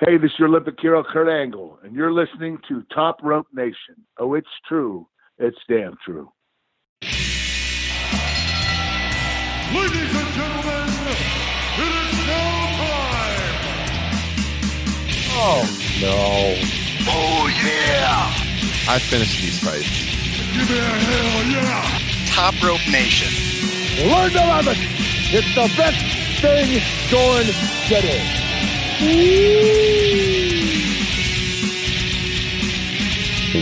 Hey, this is your Olympic hero, Kurt Angle, and you're listening to Top Rope Nation. Oh, it's true. It's damn true. Ladies and gentlemen, it is now time. Oh no! Oh yeah! I finished these fights. Give me a hell yeah! Top Rope Nation. Learn to love it. It's the best thing going today.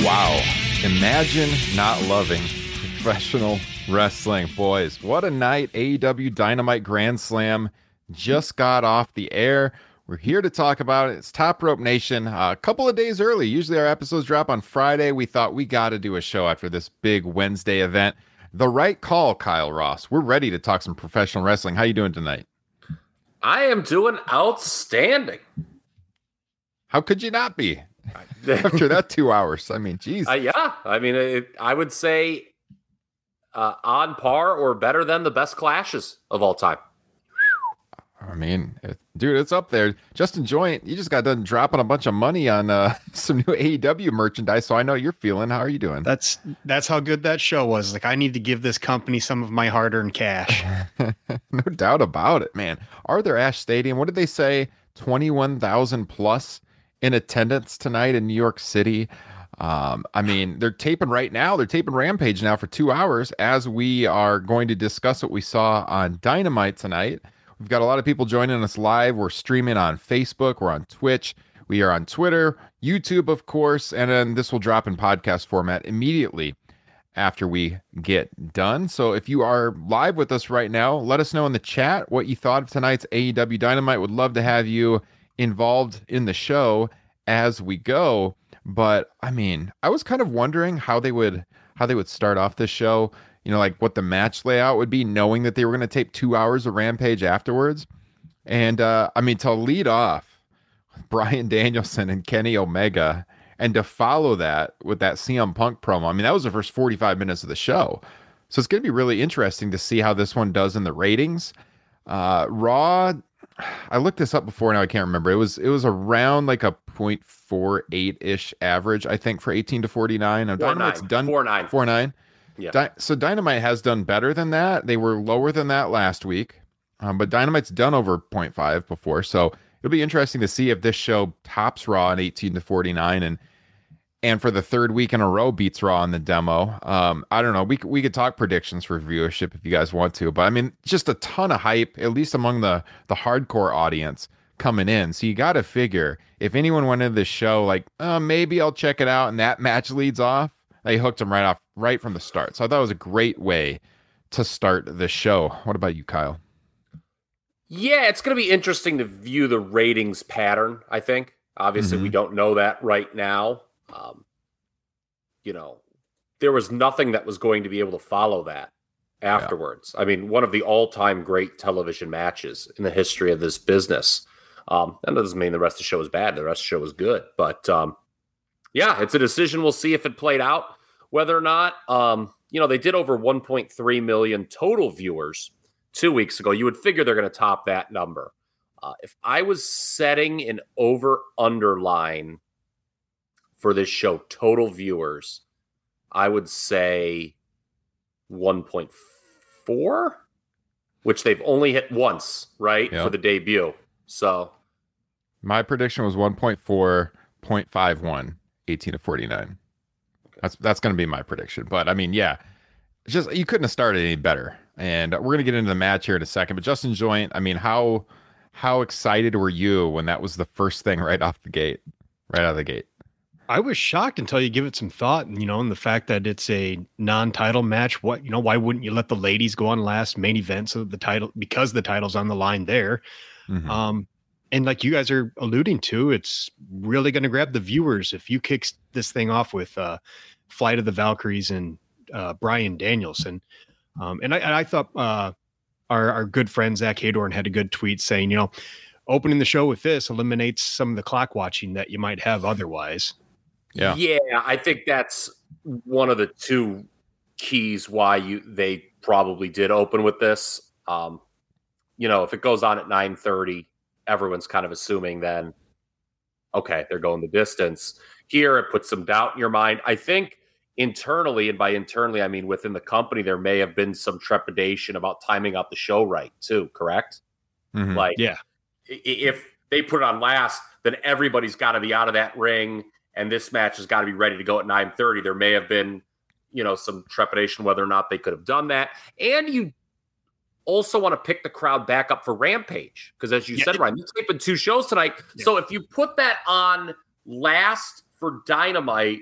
Wow! Imagine not loving professional wrestling, boys. What a night! AEW Dynamite Grand Slam just got off the air. We're here to talk about it. It's Top Rope Nation. Uh, a couple of days early. Usually our episodes drop on Friday. We thought we got to do a show after this big Wednesday event. The right call, Kyle Ross. We're ready to talk some professional wrestling. How you doing tonight? I am doing outstanding. How could you not be after that two hours? I mean, geez. Uh, yeah, I mean, it, I would say uh, on par or better than the best clashes of all time. I mean, it, dude, it's up there. Justin Joint, you just got done dropping a bunch of money on uh, some new AEW merchandise, so I know you're feeling. How are you doing? That's that's how good that show was. Like I need to give this company some of my hard-earned cash. no doubt about it, man. Arthur Ashe Stadium. What did they say? Twenty-one thousand plus in attendance tonight in New York City. Um, I mean, they're taping right now. They're taping Rampage now for two hours as we are going to discuss what we saw on Dynamite tonight. We've got a lot of people joining us live. We're streaming on Facebook, we're on Twitch, we are on Twitter, YouTube, of course, and then this will drop in podcast format immediately after we get done. So if you are live with us right now, let us know in the chat what you thought of tonight's AEW Dynamite. Would love to have you involved in the show as we go. But I mean, I was kind of wondering how they would how they would start off this show you know, like what the match layout would be, knowing that they were going to tape two hours of Rampage afterwards. And uh, I mean, to lead off Bryan Danielson and Kenny Omega, and to follow that with that CM Punk promo, I mean, that was the first 45 minutes of the show. So it's going to be really interesting to see how this one does in the ratings. Uh, Raw, I looked this up before, now I can't remember. It was it was around like a 0.48 ish average, I think, for 18 to 49. I'm 49, done. 49. 49. Yeah. Di- so Dynamite has done better than that. They were lower than that last week, um, but Dynamite's done over 0.5 before. So it'll be interesting to see if this show tops Raw in 18 to 49 and and for the third week in a row beats Raw in the demo. Um, I don't know. We we could talk predictions for viewership if you guys want to, but I mean, just a ton of hype, at least among the the hardcore audience coming in. So you got to figure if anyone went into this show like, uh, maybe I'll check it out, and that match leads off, they hooked him right off right from the start. So I thought it was a great way to start the show. What about you, Kyle? Yeah, it's going to be interesting to view the ratings pattern. I think obviously we don't know that right now. Um, you know, there was nothing that was going to be able to follow that afterwards. I mean, one of the all-time great television matches in the history of this business. Um, that doesn't mean the rest of the show is bad. The rest of the show was good, but um, yeah, it's a decision. We'll see if it played out. Whether or not, um, you know, they did over 1.3 million total viewers two weeks ago. You would figure they're going to top that number. Uh, if I was setting an over underline for this show, total viewers, I would say 1.4, which they've only hit once, right, Yeah. for the debut. So, My prediction was 1.4.51, 18 to 49. That's that's going to be my prediction. But I mean, yeah, just you couldn't have started any better. And we're going to get into the match here in a second. But Justin Joint, I mean, how how excited were you when that was the first thing right off the gate, right out of the gate? I was shocked until you give it some thought, and you know, and the fact that it's a non-title match. What you know, why wouldn't you let the ladies go on last main event so the title because the title's on the line there? Mhm. Um, and like you guys are alluding to, it's really going to grab the viewers if you kick this thing off with uh, Flight of the Valkyries and uh, Bryan Danielson. Um, and I, and I thought uh, our our good friend Zack Heydorn had a good tweet saying, you know, opening the show with this eliminates some of the clock watching that you might have otherwise. Yeah. Yeah, I think that's one of the two keys why you they probably did open with this. Um, you know, if it goes on at 9:30, everyone's kind of assuming then okay, they're going the distance. Here, it puts some doubt in your mind. I think internally, and by internally, I mean within the company, there may have been some trepidation about timing out the show right, too, correct? Mhm. Like, Yeah. if they put it on last, then everybody's got to be out of that ring, and this match has got to be ready to go at nine thirty. There may have been, you know, some trepidation whether or not they could have done that, and you also want to pick the crowd back up for Rampage because, as you Yeah. said, Ryan, you're taping two shows tonight. Yeah. So if you put that on last for Dynamite.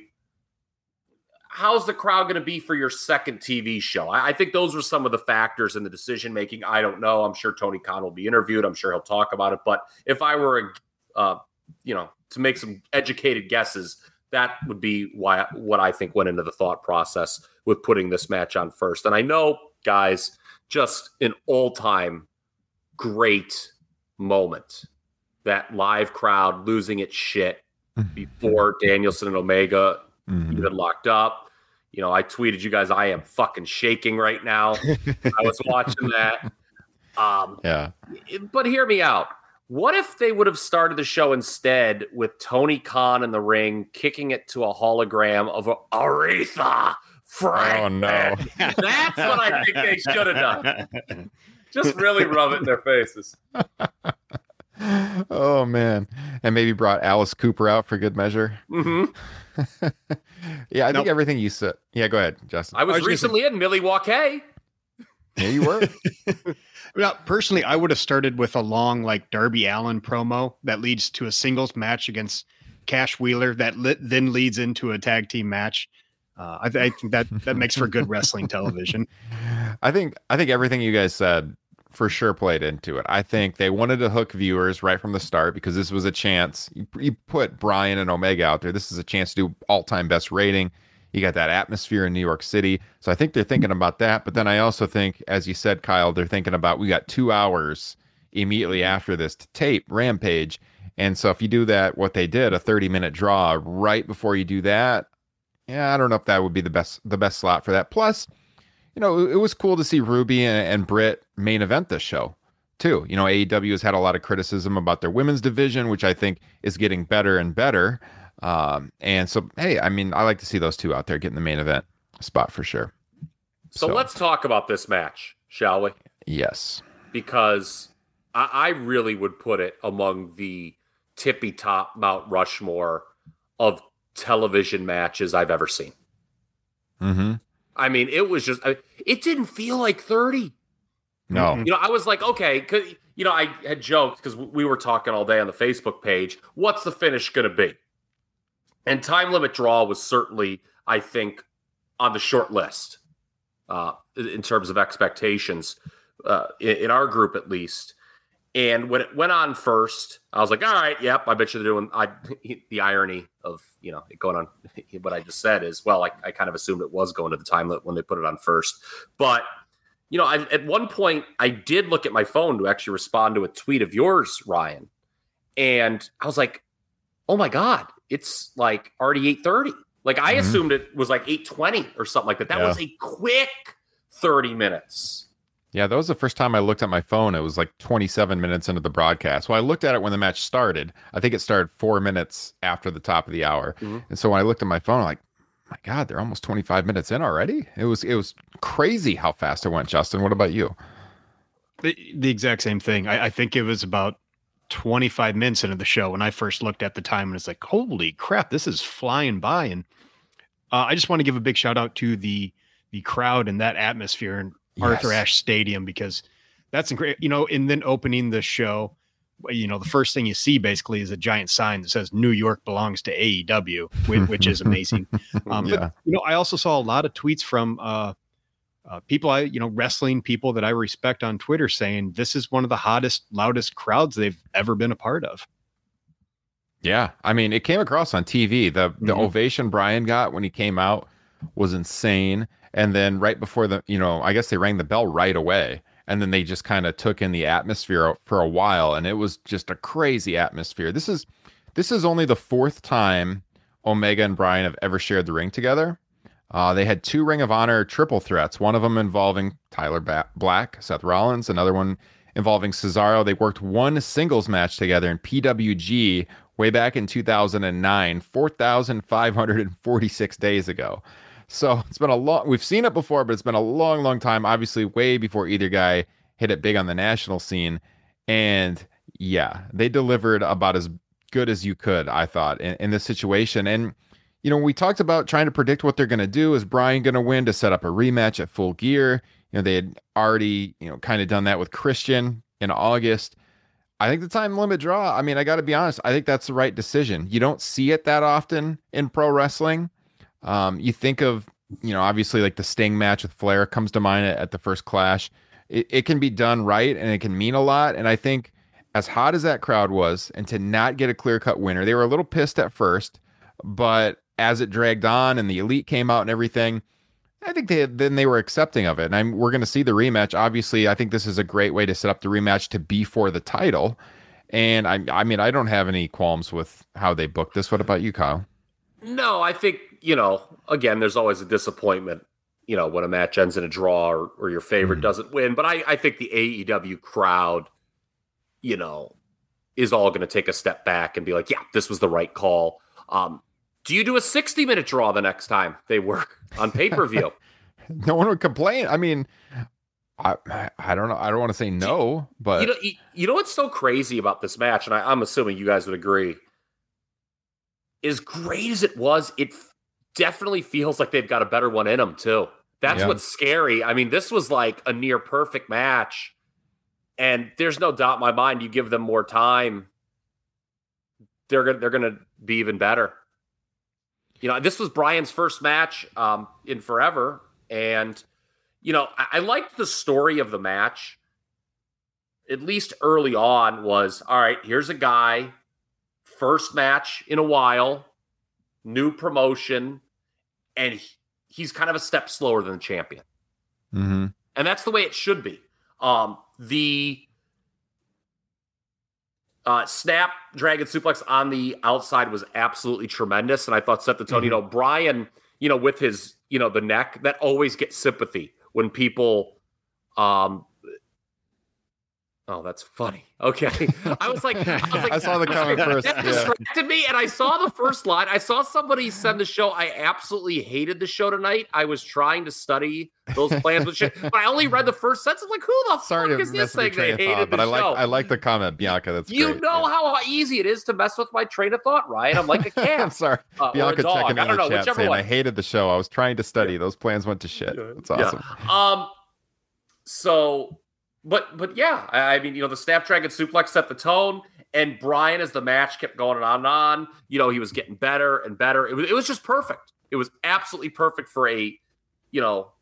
How's the crowd going to be for your second TV show? I, I think those were some of the factors in the decision making. I don't know. I'm sure Tony Khan will be interviewed. I'm sure he'll talk about it. But if I were, uh, you know, to make some educated guesses, that would be why what I think went into the thought process with putting this match on first. And I know, guys, just an all time great moment. That live crowd losing its shit before Danielson and Omega Mhm. even locked up. You know, I tweeted you guys, I am fucking shaking right now. I was watching that. Um, Yeah. but hear me out. What if they would have started the show instead with Tony Khan in the ring, kicking it to a hologram of Aretha Franklin? Oh no. That's what I think they should have done. Just really rub it in their faces. oh man. And maybe brought Alice Cooper out for good measure. hmm yeah, I think everything you said. Yeah, go ahead, Justin. I was, was gonna recently in Milwaukee. yeah, you were. Well, personally, I would have started with a long, like Darby Allin promo that leads to a singles match against Cash Wheeler that li- then leads into a tag team match. Uh, I, th- I think that that makes for good wrestling television. I think I think everything you guys said for sure played into it. I think they wanted to hook viewers right from the start because this was a chance. You, you put Brian and Omega out there. This is a chance to do all-time best rating. You got that atmosphere in New York City. So I think they're thinking about that. But then I also think, as you said, Kyle, they're thinking about we got two hours immediately after this to tape Rampage. And so if you do that, what they did, a 30 minute draw right before you do that, yeah, I don't know if that would be the best the best slot for that. Plus, you know, it, it was cool to see Ruby and, and Britt main event this show too. You know, AEW has had a lot of criticism about their women's division, which I think is getting better and better. Um, and so, hey, I mean, I like to see those two out there getting the main event spot for sure. So, So- let's talk about this match, shall we? Yes. Because I, I really would put it among the tippy top Mount Rushmore of television matches I've ever seen. Mm-hmm. I mean, it was just, I, it didn't feel like 30. No. Mhm. You know, I was like, okay, 'cause, you know, I had joked because we were talking all day on the Facebook page. What's the finish going to be? And time limit draw was certainly, I think, on the short list uh, in terms of expectations uh, in, in our group at least. And when it went on first, I was like, all right, yep, I bet you they're doing. I the irony of you know it going on. What I just said is, well, I, I kind of assumed it was going to the time when they put it on first, but you know, I, at one point I did look at my phone to actually respond to a tweet of yours, Ryan, and I was like, "Oh my god, it's like already eight thirty. Like I Mhm. assumed it was like eight twenty or something like that. That Yeah. was a quick thirty minutes. Yeah, that was the first time I looked at my phone. It was like 27 minutes into the broadcast. Well, I looked at it when the match started. I think it started four minutes after the top of the hour. Mhm. And so when I looked at my phone, I'm like, my God, they're almost 25 minutes in already. It was it was crazy how fast it went. Justin, what about you? The, the exact same thing. I, I think it was about 25 minutes into the show when I first looked at the time and it's like, holy crap, this is flying by. And uh, I just want to give a big shout out to the the crowd and that atmosphere in Arthur Yes. Ashe Stadium because that's incredible. You know, and then opening the show, you know, the first thing you see basically is a giant sign that says New York belongs to AEW, which, which is amazing. Um, Yeah. But you know, I also saw a lot of tweets from uh, uh, people I, you know, wrestling people that I respect on Twitter saying this is one of the hottest, loudest crowds they've ever been a part of. Yeah, I mean, it came across on TV. The the Mhm. ovation Brian got when he came out was insane. And then right before the, you know, I guess they rang the bell right away, and then they just kind of took in the atmosphere for a while, and it was just a crazy atmosphere. This is this is only the fourth time Omega and Brian have ever shared the ring together. Uh, they had two Ring of Honor triple threats, one of them involving Tyler ba- Black, Seth Rollins, another one involving Cesaro. They worked one singles match together in PWG way back in 2009, 4,546 days ago. So it's been a long, we've seen it before, but it's been a long, long time. Obviously, way before either guy hit it big on the national scene. And yeah, they delivered about as good as you could, I thought, in, in this situation. And, you know, we talked about trying to predict what they're going to do. Is Brian going to win to set up a rematch at full gear? You know, they had already, you know, kind of done that with Christian in August. I think the time limit draw, I mean, I got to be honest, I think that's the right decision. You don't see it that often in pro wrestling. Um, you think of, you know, obviously like the Sting match with Flair comes to mind at, at the first clash. It, it can be done right and it can mean a lot. And I think as hot as that crowd was, and to not get a clear cut winner, they were a little pissed at first, but as it dragged on and the elite came out and everything, I think they then they were accepting of it. And I'm, we're going to see the rematch. Obviously, I think this is a great way to set up the rematch to be for the title. And I, I mean, I don't have any qualms with how they booked this. What about you, Kyle? No, I think you know. Again, there's always a disappointment, you know, when a match ends in a draw or, or your favorite Mhm. doesn't win. But I, I think the AEW crowd, you know, is all going to take a step back and be like, yeah, this was the right call. Um, do you do a 60 minute draw the next time they work on pay per view? No one would complain. I mean, I, I don't know. I don't want to say no, but you know, you, you know what's so crazy about this match, and I, I'm assuming you guys would agree. As great as it was, it definitely feels like they've got a better one in them too. That's Yeah. what's scary. I mean, this was like a near perfect match, and there's no doubt in my mind. You give them more time, they're gonna they're gonna be even better. You know, this was Brian's first match um, in forever, and you know, I, I liked the story of the match at least early on was all right here's a guy first match in a while new promotion and he- he's kind of a step slower than the champion. Mhm. and that's the way it should be. Um the uh snap dragon suplex on the outside was absolutely tremendous. And i thought set the tone you know brian you know with his you know the neck that always gets sympathy when people um Oh, that's funny. Okay. I was like, I, was like, I saw the comment first, That yeah. me, and I saw the first line. I saw somebody send the show. I absolutely hated the show tonight. I was trying to study those plans with shit, but I only read the first sentence. I'm like, who the sorry fuck is this thing? They hated thought, but I like show. I like the comment, Bianca. That's you great. know Yeah. how easy it is to mess with my train of thought, Ryan. I'm like a I'm cat sorry, uh, Bianca checking I in don't the know, chat saying one. I hated the show. I was trying to study. Those plans went to shit. That's Yeah. awesome. Um, so, but but yeah, I, I mean, you know, the Snapdragon suplex set the tone, and Brian, as the match kept going on and on, you know, he was getting better and better. It was it was just perfect. It was absolutely perfect for a, you know,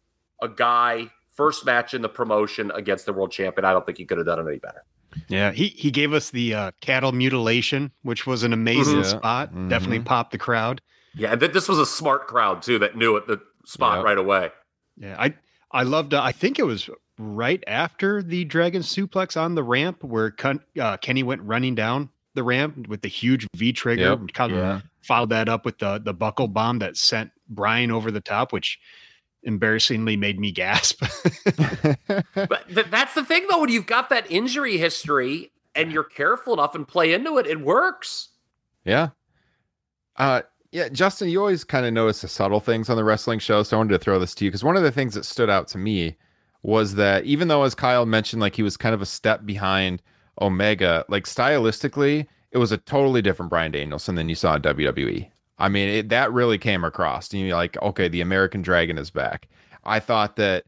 a guy first match in the promotion against the world champion. I don't think he could have done it any better. Yeah, he he gave us the uh, cattle mutilation, which was an amazing Mhm. spot. Mhm. Definitely popped the crowd. Yeah, and th- this was a smart crowd too that knew at the spot Yep. right away. Yeah, I I loved. Uh, I think it was right after the dragon suplex on the ramp where Ken, uh, Kenny went running down the ramp with the huge V trigger. Yep. and kind of Yeah. Followed that up with the the buckle bomb that sent Brian over the top, which embarrassingly made me gasp. But th- that's the thing, though, when you've got that injury history and you're careful enough and play into it, it works. Yeah. Uh yeah, Justin, you always kind of notice the subtle things on the wrestling show. So I wanted to throw this to you because one of the things that stood out to me was that even though, as Kyle mentioned, like he was kind of a step behind Omega, like stylistically, it was a totally different Bryan Danielson than you saw in WWE. I mean, it, that really came across. And you're like, okay, the American Dragon is back. I thought that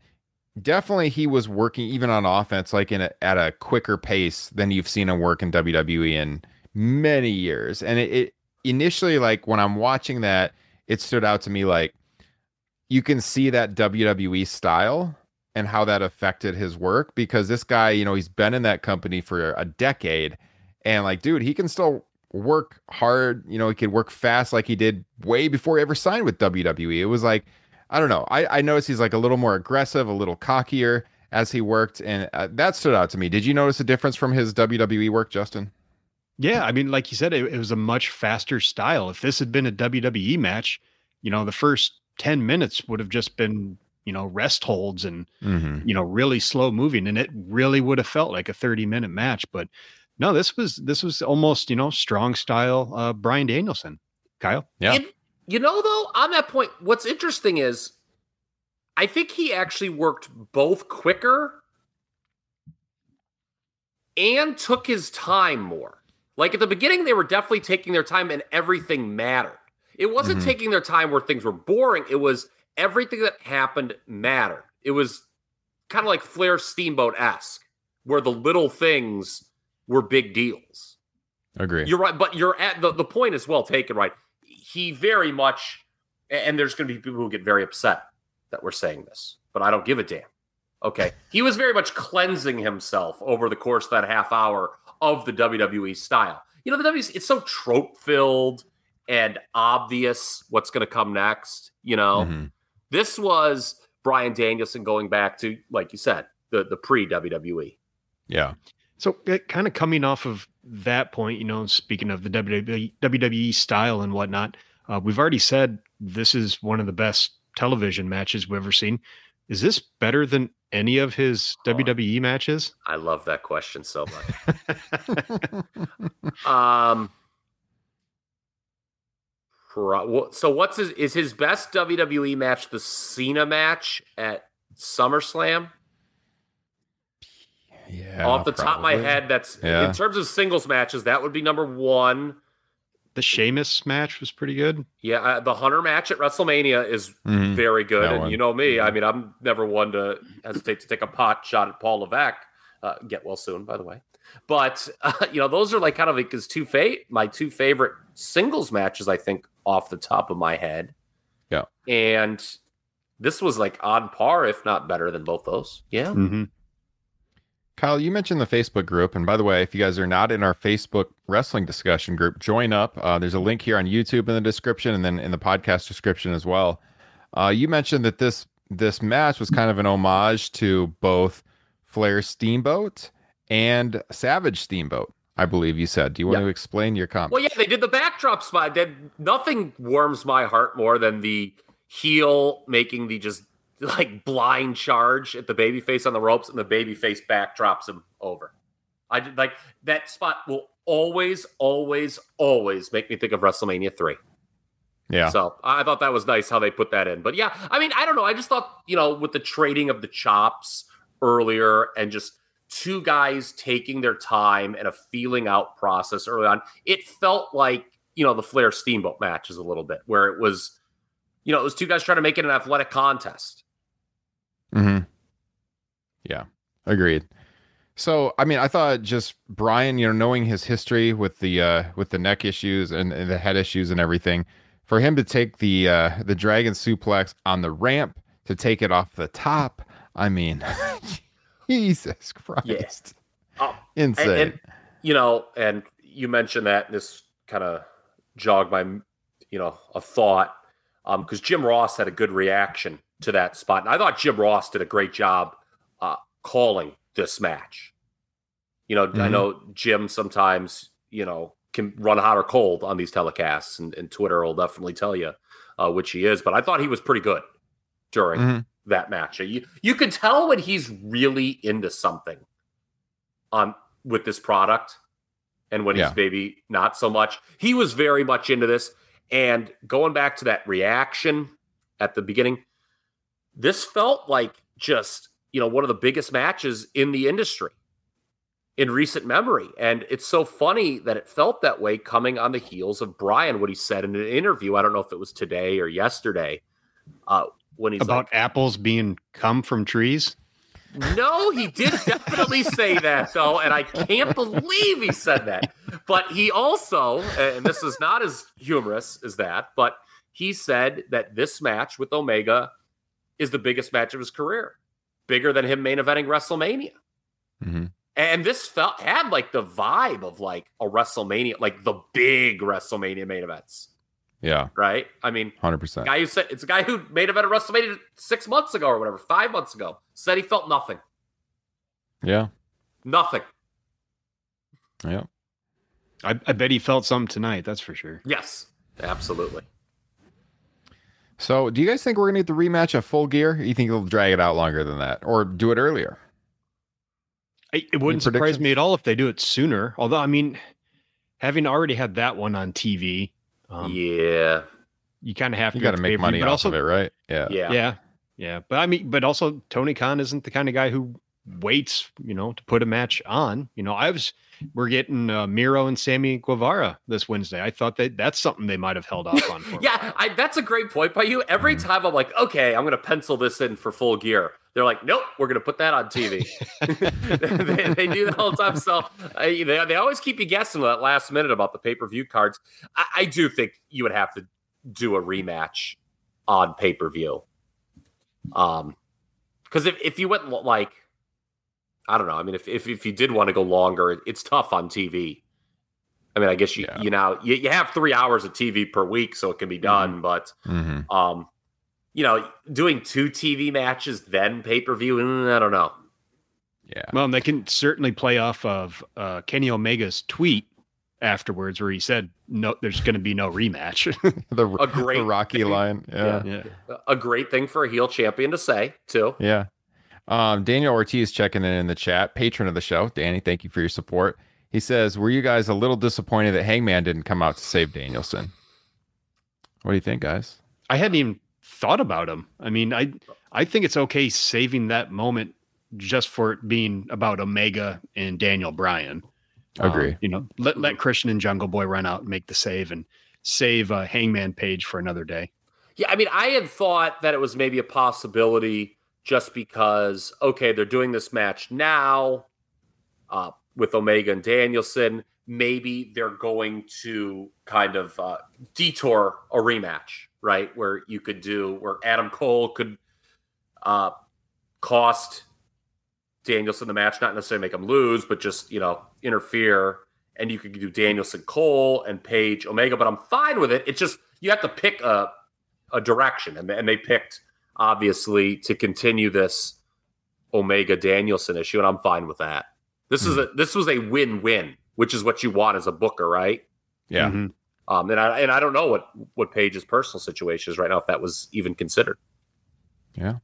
definitely he was working even on offense, like in a, at a quicker pace than you've seen him work in WWE in many years. And it, it initially, like when I'm watching that, it stood out to me like you can see that WWE style and how that affected his work because this guy, you know, he's been in that company for a decade and like, dude, he can still work hard. You know, he could work fast like he did way before he ever signed with WWE. It was like, I don't know. I, I noticed he's like a little more aggressive, a little cockier as he worked. And uh, that stood out to me. Did you notice a difference from his WWE work, Justin? Yeah, I mean, like you said, it, it was a much faster style. If this had been a WWE match, you know, the first 10 minutes would have just been, you know, rest holds and, Mm-hmm. you know, really slow moving. And it really would have felt like a 30 minute match. But No, this was this was almost you know strong style uh, Bryan Danielson. Kyle, Yeah. And, you know, though, on that point, what's interesting is I think he actually worked both quicker and took his time more. Like at the beginning, they were definitely taking their time and everything mattered. It wasn't Mhm. taking their time where things were boring, it was everything that happened mattered. It was kind of like Flair Steamboat esque, where the little things were big deals. Agree. You're right, but you're at the, the point is well taken, right? He very much, and there's going to be people who get very upset that we're saying this, but I don't give a damn. Okay. He was very much cleansing himself over the course of that half hour of the WWE style. You know, the WWE, it's so trope filled and obvious what's going to come next. You know, Mhm. this was Bryan Danielson going back to, like you said, the, the pre WWE. Yeah. So, kind of coming off of that point, you know, speaking of the WWE, WWE style and whatnot, uh, we've already said this is one of the best television matches we've ever seen. Is this better than any of his Oh. WWE matches? I love that question so much. Um. pro- So what's his is his best WWE match the Cena match at SummerSlam? yeah. Off the top of my head, that's Yeah. in terms of singles matches, that would be number one. The Sheamus match was pretty good. Yeah, uh, the Hunter match at WrestleMania is Mhm. very good, That and one. you know me. I Mhm. mean, I'm never one to hesitate to take a pot shot at Paul Levesque. Uh, get well soon, by the way. But uh, you know, those are like kind of like his two fa- my two favorite singles matches. I think off the top of my head. Yeah. and this was like on par, if not better than both those. Yeah, Mm-hmm. Kyle, you mentioned the Facebook group, and by the way, if you guys are not in our Facebook wrestling discussion group, join up. Uh, there's a link here on YouTube in the description, and then in the podcast description as well. Uh, you mentioned that this this match was kind of an homage to both Flair Steamboat and Savage Steamboat. I believe you said. Do you want Yeah. to explain your comment? Well, yeah, they did the backdrop spot. That nothing warms my heart more than the heel making the just like blind charge at the babyface on the ropes, and the baby babyface backdrops him over. I did like that spot will always, always, always make me think of WrestleMania three. yeah. So I thought that was nice how they put that in. But yeah, I mean, I don't know. I just thought, you know, with the trading of the chops earlier and just two guys taking their time and a feeling out process early on, it felt like, you know, the Flair Steamboat matches a little bit, where it was, you know, it was two guys trying to make it an athletic contest. Hmm Yeah, agreed. So, I mean, I thought just Brian, you know, knowing his history with the uh with the neck issues and, and the head issues and everything, for him to take the uh the dragon suplex on the ramp to take it off the top, I mean, Jesus Christ, Oh, insane. and, and, you know, and you mentioned that and this kind of jogged my, you know, a thought um because Jim Ross had a good reaction to that spot, and I thought Jim Ross did a great job uh, calling this match. You know, I Mhm. know Jim sometimes, you know, can run hot or cold on these telecasts, and, and Twitter will definitely tell you uh, which he is. But I thought he was pretty good during Mhm. that match. You you can tell when he's really into something on with this product and when Yeah. he's maybe not so much. He was very much into this. And going back to that reaction at the beginning, this felt like just, you know, one of the biggest matches in the industry in recent memory. And it's so funny that it felt that way coming on the heels of Brian, what he said in an interview. I don't know if it was today or yesterday. Uh, when he's About like, apples being come from trees. no, he did definitely say that though, and I can't believe he said that. But he also, and this is not as humorous as that, but he said that this match with Omega is the biggest match of his career, bigger than him main eventing WrestleMania. Mhm. And this felt had like the vibe of like a WrestleMania, like the big WrestleMania main events, Yeah, right? I mean, hundred percent. guy who said it's a guy who made event at WrestleMania six months ago or whatever, five months ago, said he felt nothing. Yeah, Nothing. yeah. I, I bet he felt some tonight. That's for sure. Yes, absolutely. So, do you guys think we're gonna get the rematch of Full Gear? Or you think they'll drag it out longer than that, or do it earlier? It, it wouldn't surprise me at all if they do it sooner. Although, I mean, having already had that one on TV, um, yeah, you kind of have to You got to make money but off also, of it, right? Yeah. yeah, Yeah, yeah. But I mean, but also Tony Khan isn't the kind of guy who waits, you know, to put a match on. You know, I was we're getting uh, Miro and Sammy Guevara this Wednesday. I thought that that's something they might have held off on. For Yeah. I, that's a great point by you. Every Mhm. time I'm like, okay, I'm going to pencil this in for full gear. They're like, nope, we're going to put that on TV. they, they do that all the time. So uh, they, they always keep you guessing that last minute about the pay per view cards. I, I do think you would have to do a rematch on pay per view. Um, because if, if you went like, I don't know. I mean, if, if, if you did want to go longer, it's tough on TV. I mean, I guess you Yeah. you know you, you have three hours of TV per week, so it can be done. But hmm um, you know, doing two TV matches then pay per view, I don't know. Yeah. Well, and they can certainly play off of uh, Kenny Omega's tweet afterwards, where he said, "No, there's going to be no rematch." The, A great the Rocky thing. line. Yeah. yeah. A great thing for a heel champion to say too. Yeah. Um, Daniel Ortiz checking in in the chat, patron of the show. Danny, thank you for your support. He says, "Were you guys a little disappointed that Hangman didn't come out to save Danielson?" What do you think, guys? I hadn't even thought about him. I mean, I I think it's okay saving that moment just for it being about Omega and Daniel Bryan. Um, Agree. you know, let let Christian and Jungle Boy run out and make the save and save uh, Hangman Page for another day. Yeah, I mean, I had thought that it was maybe a possibility just because okay, they're doing this match now uh, with Omega and Danielson. Maybe they're going to kind of uh, detour a rematch, right? Where you could do where Adam Cole could uh, cost Danielson the match, not necessarily make him lose, but just you know interfere, and you could do Danielson Cole and Page Omega. But I'm fine with it. It's just you have to pick a a direction, and, and they picked obviously to continue this Omega Danielson issue, and I'm fine with that. This is a this was a win win, which is what you want as a booker, right? Yeah. Mhm. Um, and I and I don't know what what Page's personal situation is right now, if that was even considered. Yeah.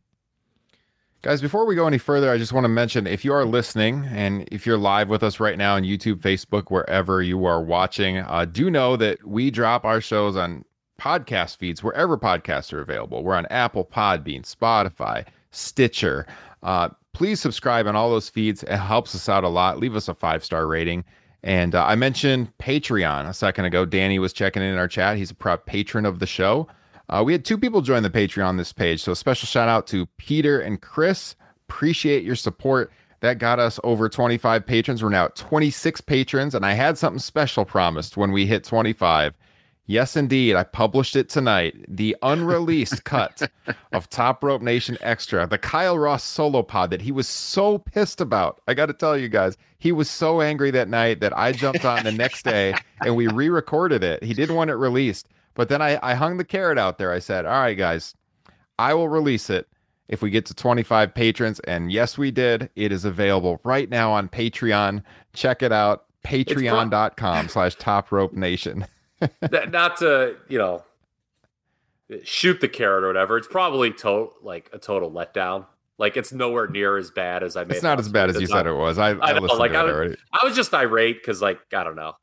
Guys, before we go any further, I just want to mention if you are listening and if you're live with us right now on YouTube, Facebook, wherever you are watching, uh, do know that we drop our shows on podcast feeds wherever podcasts are available. We're on Apple, Podbean, Spotify, Stitcher. Uh, please subscribe on all those feeds. It helps us out a lot. Leave us a five star rating. And uh, I mentioned Patreon a second ago. Danny was checking in our chat. He's a proud patron of the show. Uh, we had two people join the Patreon this page. So a special shout out to Peter and Chris. Appreciate your support. That got us over 25 patrons. We're now at 26 patrons. And I had something special promised when we hit 25. Yes, indeed. I published it tonight. The unreleased cut of Top Rope Nation Extra, the Kyle Ross solo pod that he was so pissed about. I got to tell you guys, he was so angry that night that I jumped on the next day and we re recorded it. He didn't want it released. But then I, I hung the carrot out there. I said, All right, guys, I will release it if we get to 25 patrons. And yes, we did. It is available right now on Patreon. Check it out. Patreon.com slash top rope nation. Not to you know shoot the carrot or whatever. It's probably to- like a total letdown. Like it's nowhere near as bad as I made. It's not as bad as you said it was. I, I, I know, like, it I- already. I was just irate because like I don't know,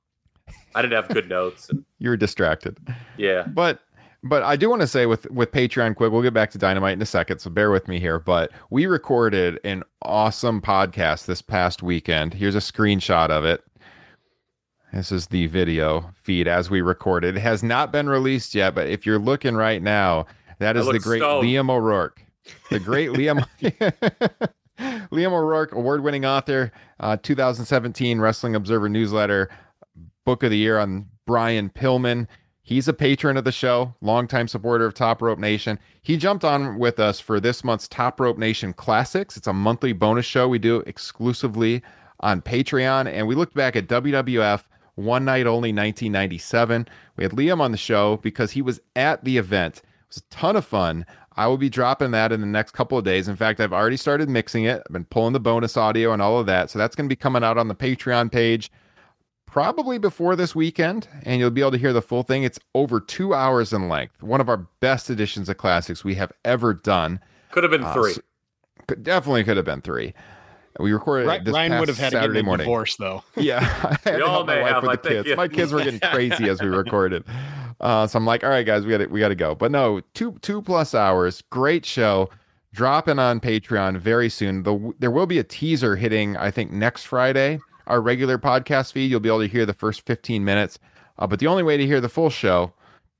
I didn't have good notes. And, You were distracted. yeah, But but I do want to say with with Patreon quick, we'll get back to Dynamite in a second, so bear with me here. But we recorded an awesome podcast this past weekend. Here's a screenshot of it. This is the video feed as we recorded. It has not been released yet, but if you're looking right now, that is the great stoned. Liam O'Rourke. The great Liam Liam O'Rourke, award-winning author, uh, 2017 Wrestling Observer newsletter, book of the year on Brian Pillman. He's a patron of the show, longtime supporter of Top Rope Nation. He jumped on with us for this month's Top Rope Nation Classics. It's a monthly bonus show we do exclusively on Patreon. And we looked back at WWF One Night Only 1997. We had Liam on the show because he was at the event. It was a ton of fun. I will be dropping that in the next couple of days. In fact, I've already started mixing it. I've been pulling the bonus audio and all of that. So that's going to be coming out on the Patreon page probably before this weekend, and you'll be able to hear the full thing. It's over two hours in length. One of our best editions of classics we have ever done. could have been Uh, three. so- could, definitely could have been three. We recorded Ryan, this Ryan past would have had Saturday to get a morning. divorce though. Yeah, I had We all help my may wife have, I the think, kids. yeah. My kids were getting crazy as we recorded. Uh, so I'm like, all right, guys, we got to we got to go. But no, two two plus hours, great show. Dropping on Patreon very soon. The, there will be a teaser hitting, I think, next Friday. Our regular podcast feed. You'll be able to hear the first 15 minutes. Uh, but the only way to hear the full show,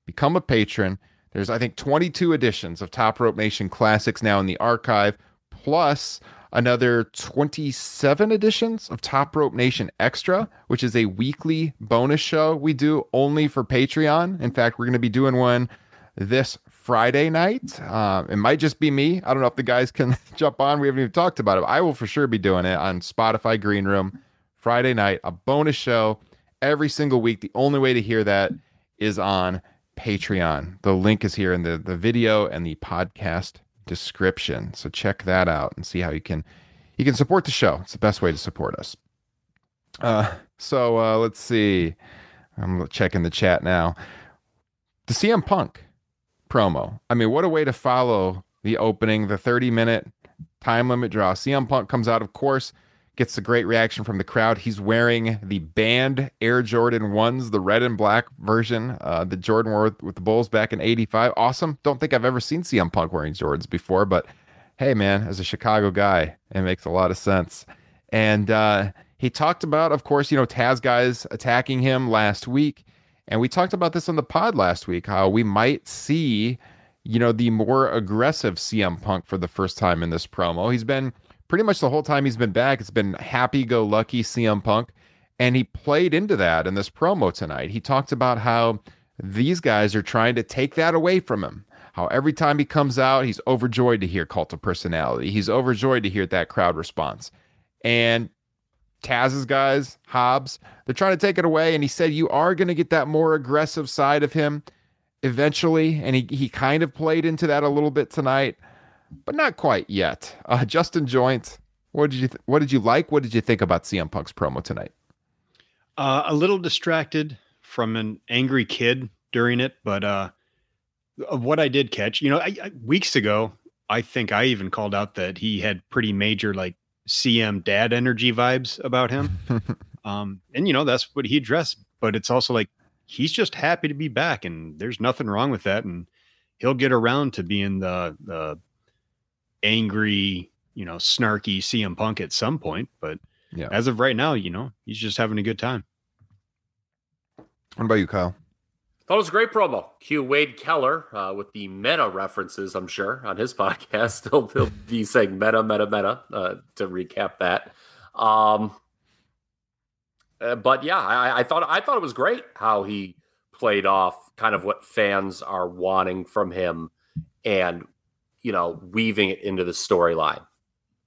become a patron. There's, I think, 22 editions of Top Rope Nation classics now in the archive, plus another 27 editions of Top Rope Nation Extra, which is a weekly bonus show we do only for Patreon. In fact, we're going to be doing one this Friday night. Uh, it might just be me. I don't know if the guys can jump on. We haven't even talked about it. I will for sure be doing it on Spotify Green Room Friday night, a bonus show every single week. The only way to hear that is on Patreon. The link is here in the, the video and the podcast description. So check that out and see how you can you can support the show. It's the best way to support us. Uh, so uh, let's see. I'm checking the chat now. The CM Punk promo. I mean, what a way to follow the opening, the 30 minute time limit draw. CM Punk comes out, of course, gets a great reaction from the crowd. He's wearing the banned Air Jordan 1s, the red and black version, uh, the Jordan wore with, with the Bulls back in 85. Awesome. Don't think I've ever seen CM Punk wearing Jordans before, but hey, man, as a Chicago guy, it makes a lot of sense. And uh, he talked about, of course, you know, Taz guys attacking him last week. And we talked about this on the pod last week, how we might see, you know, the more aggressive CM Punk for the first time in this promo. He's been pretty much the whole time he's been back, it's been happy go lucky CM Punk. And he played into that in this promo tonight. He talked about how these guys are trying to take that away from him. How every time he comes out, he's overjoyed to hear cult of personality. He's overjoyed to hear that crowd response. And Taz's guys, Hobbs, they're trying to take it away. And he said, You are going to get that more aggressive side of him eventually. And he, he kind of played into that a little bit tonight, but not quite yet. Uh, Justin Joint, what did you th- what did you like? What did you think about CM Punk's promo tonight? Uh, a little distracted from an angry kid during it, but uh, of what I did catch, you know, I, I, weeks ago, I think I even called out that he had pretty major like CM dad energy vibes about him. um, and you know, that's what he addressed, but it's also like he's just happy to be back and there's nothing wrong with that. And he'll get around to being the the angry, you know, snarky CM Punk at some point. But Yeah. as of right now, you know, he's just having a good time. What about you, Kyle? Thought it was a great promo. Cue Wade Keller uh, with the meta references, I'm sure, on his podcast. He'll, he'll be saying meta, meta, meta uh, to recap that. Um, uh, but yeah, I, I thought I thought it was great how he played off kind of what fans are wanting from him, and you know, weaving it into the storyline.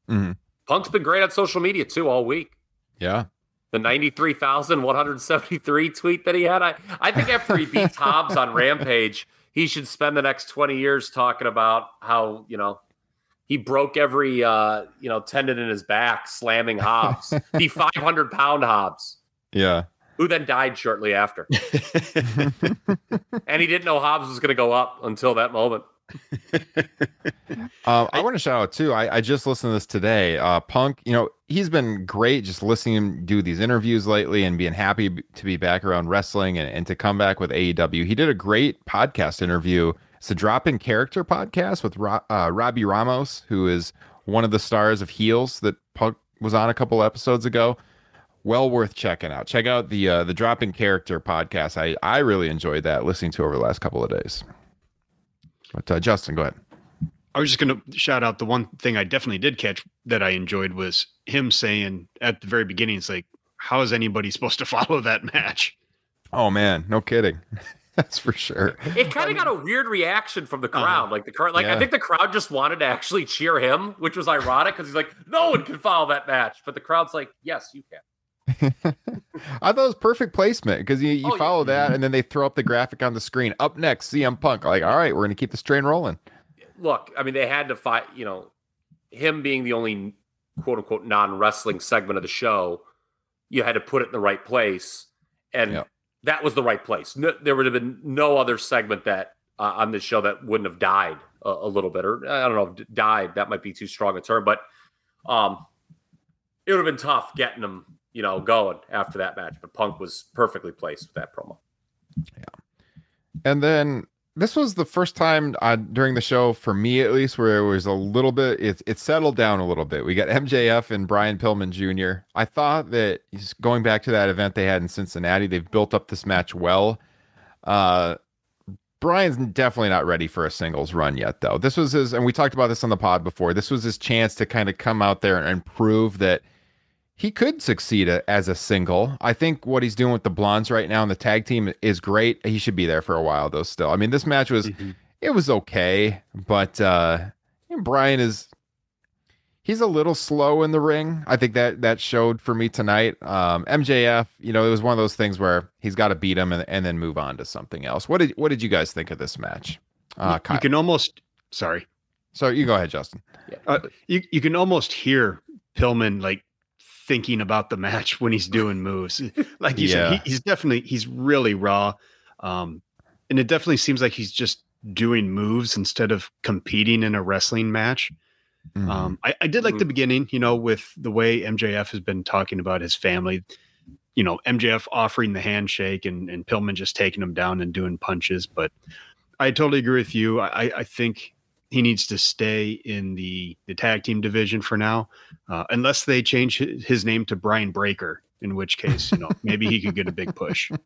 Mhm. Punk's been great on social media too all week Yeah. the 93,173 tweet that he had. I, I think after he beats Hobbs on Rampage, he should spend the next 20 years talking about how, you know, he broke every, uh, you know, tendon in his back slamming Hobbs, the 500 pound Hobbs, Yeah. who then died shortly after. And he didn't know Hobbs was going to go up until that moment. Um, I, want to shout out too. I, I just listened to this today. Uh, Punk, you know, he's been great just listening to him do these interviews lately and being happy to be back around wrestling and, and to come back with AEW. He did a great podcast interview. It's a drop in character podcast with Ro- uh, Robbie Ramos, who is one of the stars of Heels that Punk was on a couple episodes ago. Well worth checking out. Check out the uh, the drop in character podcast. I I really enjoyed that listening to over the last couple of days. But uh, Justin, go ahead. I was just going to shout out the one thing I definitely did catch that I enjoyed was him saying at the very beginning, it's like, how is anybody supposed to follow that match? Oh man, no kidding. That's for sure. It kind of got a weird reaction from the crowd. Like the crowd, like Yeah. I think the crowd just wanted to actually cheer him, which was ironic because he's like, no one can follow that match. But the crowd's like, yes, you can. I thought it was perfect placement because you, you Oh, yeah. follow that and then they throw up the graphic on the screen. Up next, CM Punk. Like, all right, we're gonna keep this train rolling. look, I mean, they had to fight, you know, him being the only quote unquote non wrestling segment of the show, you had to put it in the right place. And Yep. that was the right place. No, there would have been no other segment that uh, on this show that wouldn't have died a, a little bit, or I don't know, if died, that might be too strong a term, but um, it would have been tough getting him, you know, going after that match. But Punk was perfectly placed with that promo. Yeah. And then this was the first time uh, during the show for me at least where it was a little bit it, it settled down a little bit we got mjf and brian pillman jr i thought that going back to that event they had in cincinnati they've built up this match well uh brian's definitely not ready for a singles run yet though this was his and we talked about this on the pod before this was his chance to kind of come out there and prove that he could succeed a, as a single. I think what he's doing with the Blondes right now in the tag team is great. He should be there for a while though. Still, I mean, this match was Mhm. it was okay, but uh, Brian is he's a little slow in the ring. I think that that showed for me tonight. Um, MJF, you know, it was one of those things where he's got to beat him and, and then move on to something else. What did what did you guys think of this match? Uh, you Kyle. can almost sorry. so you go ahead, Justin. Uh, you you can almost hear Pillman like thinking about the match when he's doing moves. Like you said, Yeah. he, he's definitely he's really raw, um, and it definitely seems like he's just doing moves instead of competing in a wrestling match. Mhm. Um, I, I did like the beginning, you know, with the way MJF has been talking about his family. You know, MJF offering the handshake and and Pillman just taking him down and doing punches. But I totally agree with you. I, I think he needs to stay in the the tag team division for now, uh, unless they change his, his name to Bron Breakker. In which case, you know, maybe he could get a big push.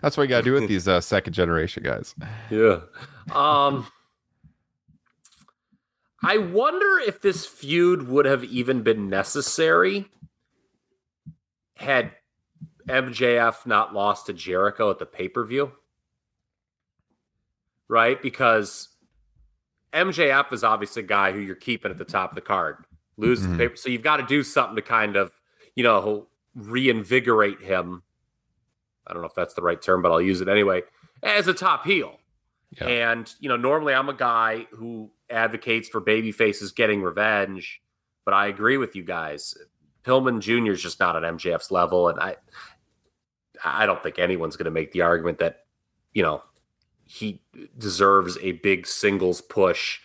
That's what you got to do with these uh, second generation guys. Yeah. Um I wonder if this feud would have even been necessary had MJF not lost to Jericho at the pay-per-view. Right? Because MJF is obviously a guy who you're keeping at the top of the card. Loses Mhm. the paper. So you've got to do something to kind of, you know, reinvigorate him. I don't know if that's the right term, but I'll use it anyway. As a top heel. Yeah. And, you know, normally I'm a guy who advocates for baby faces getting revenge, but I agree with you guys. Pillman Jr. is just not on MJF's level. And I I don't think anyone's going to make the argument that, you know, he deserves a big singles push,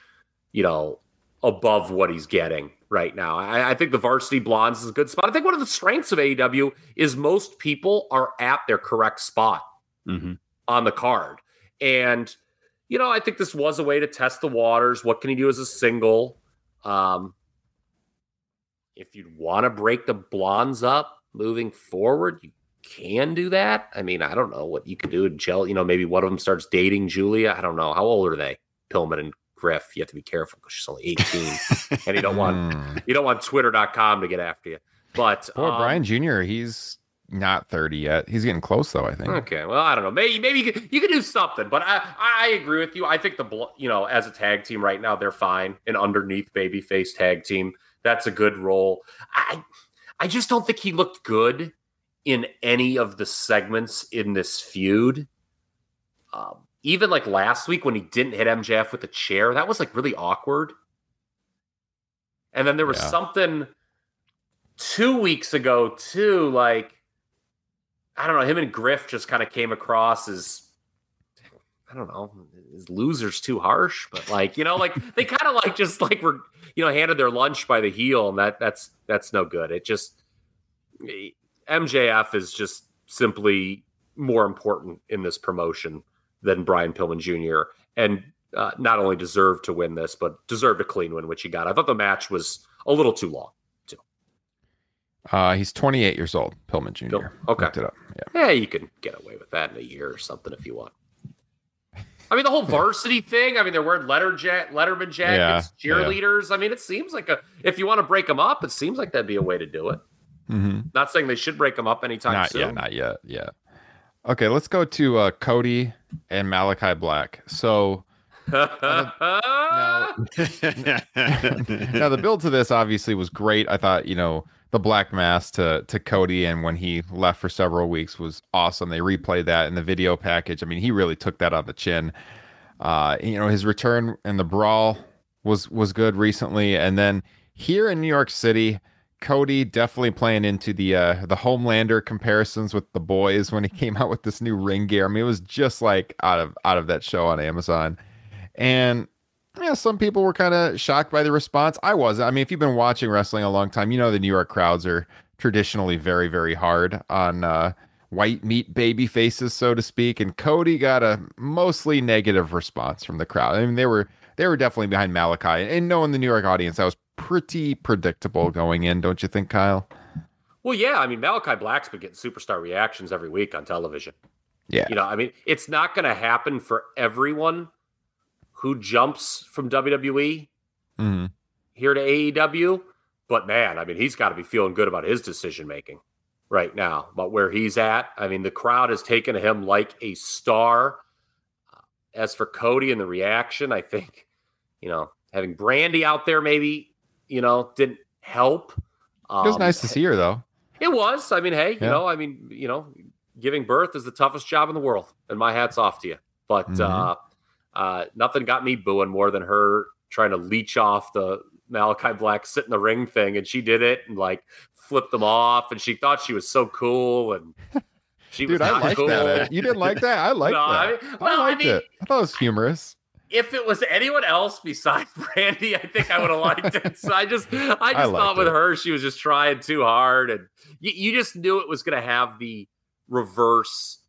you know, above what he's getting right now. I, I think the varsity blondes is a good spot. I think one of the strengths of AEW is most people are at their correct spot Mhm. on the card. And, you know, I think this was a way to test the waters. What can he do as a single? Um, if you'd want to break the blondes up moving forward, you can do that. I mean, I don't know what you could do. Gel, you know, maybe one of them starts dating Julia. I don't know. How old are they? Pillman and Griff. You have to be careful because she's only 18 and you don't want Mm. you don't want twitter.com to get after you. But Boy, um, Brian Jr. He's not thirty yet. He's getting close though. I think. Okay, well, I don't know. Maybe maybe you could, you could do something, but I I agree with you. I think the you know as a tag team right now they're fine. An underneath babyface tag team that's a good role. I I just don't think he looked good in any of the segments in this feud. Um, even like last week when he didn't hit MJF with the chair, that was like really awkward. And then there was Yeah. something two weeks ago too, like I don't know, him and Griff just kind of came across as I don't know, is losers too harsh, but like, you know, like they kind of like just like were, you know, handed their lunch by the heel, and that that's that's no good. It just MJF is just simply more important in this promotion than Brian Pillman Jr. and uh, not only deserved to win this, but deserved a clean win, which he got. I thought the match was a little too long. Uh, he's 28 years old. Pillman Jr. Pill- okay. Looked it up. Yeah. Yeah, you can get away with that in a year or something if you want. I mean, the whole varsity thing. I mean, they're wearing letter jack, Letterman jackets, Yeah, yeah. cheerleaders. I mean, it seems like a. If you want to break them up, it seems like that'd be a way to do it. Mm-hmm. Not saying they should break them up anytime Not soon. yet. Not yet. Yeah. Okay, let's go to uh, Cody and Malachi Black. So now the build to this obviously was great. I thought, you know, the black mist to to Cody and when he left for several weeks was awesome. They replayed that in the video package. I mean, he really took that on the chin. Uh, you know, his return in the brawl was was good recently, and then here in New York City, Cody definitely playing into the uh, the Homelander comparisons with the boys when he came out with this new ring gear. I mean, it was just like out of out of that show on Amazon, and yeah, some people were kind of shocked by the response. I was. I mean, if you've been watching wrestling a long time, you know the New York crowds are traditionally very, very hard on uh, white meat baby faces, so to speak. And Cody got a mostly negative response from the crowd. I mean, they were they were definitely behind Malachi. And knowing the New York audience, that was pretty predictable going in, don't you think, Kyle? Well, yeah. I mean, Malachi Black's been getting superstar reactions every week on television. Yeah. You know, I mean, it's not going to happen for everyone who jumps from WWE hmm here to AEW. But man, I mean, he's got to be feeling good about his decision making right now, about where he's at. I mean, the crowd has taken him like a star. As for Cody and the reaction, I think, you know, having Brandi out there maybe, you know, didn't help. It was Um, nice to see her, though. It was. I mean, hey, you Yeah. know, I mean, you know, giving birth is the toughest job in the world, and my hat's off to you. But Mhm. uh, uh, nothing got me booing more than her trying to leech off the Malachi Black sit in the ring thing, and she did it and like flipped them off, and she thought she was so cool, and she was Dude, I not like cool. that. You didn't like that? I like No, I that. mean- I, well, I liked mean- it. I thought it was humorous. If it was anyone else besides Brandi, I think I would have liked it. So I just, I just I thought with it. her, she was just trying too hard, and you, you just knew it was going to have the reverse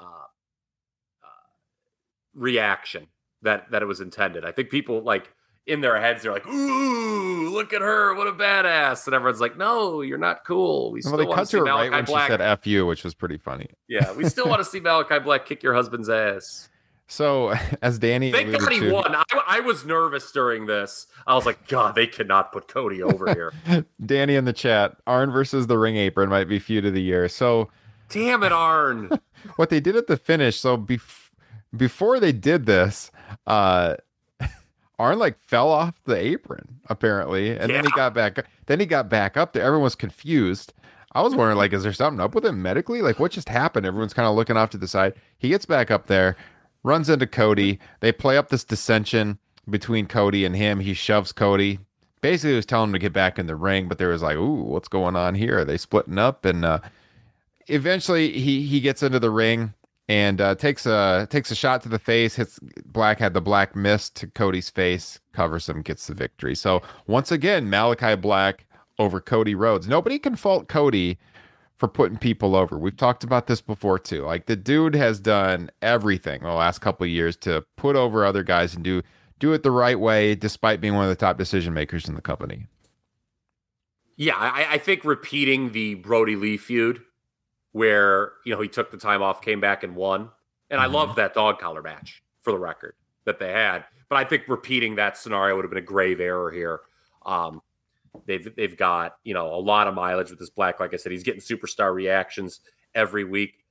uh, uh, reaction that that it was intended. I think people like in their heads, they're like, "Ooh, look at her, what a badass!" And everyone's like, "No, you're not cool. We Well, still want to see Malachi right Black." she said "f you," which was pretty funny. yeah, we still want to see Malachi Black kick your husband's ass. So, as Danny Thank God he to, won. I, I was nervous during this. I was like, God, they cannot put Cody over here. Danny in the chat, Arn versus the Ring Apron might be feud of the year. So, Damn it, Arn. what they did at the finish, so bef- before they did this, uh Arn like fell off the apron apparently, and then he got back. Then he got back up there. Everyone was confused. I was wondering, like, is there something up with him medically? Like, what just happened? Everyone's kind of looking off to the side. He gets back up there, runs into Cody. They play up this dissension between Cody and him. He shoves Cody. Basically, was telling him to get back in the ring, but there was like, ooh, what's going on here? Are they splitting up? And uh, eventually, he he gets into the ring and uh, takes a takes a shot to the face. Hits Black had the black mist to Cody's face, covers him, gets the victory. So once again, Malachi Black over Cody Rhodes. Nobody can fault Cody for putting people over. We've talked about this before too. Like the dude has done everything the last couple of years to put over other guys and do do it the right way, despite being one of the top decision makers in the company. Yeah, I, I think repeating the Brodie Lee feud where, you know, he took the time off, came back and won. And I Mhm. love that dog collar match for the record that they had. But I think repeating that scenario would have been a grave error here. Um, they've they've got, you know, a lot of mileage with this black. Like I said, he's getting superstar reactions every week.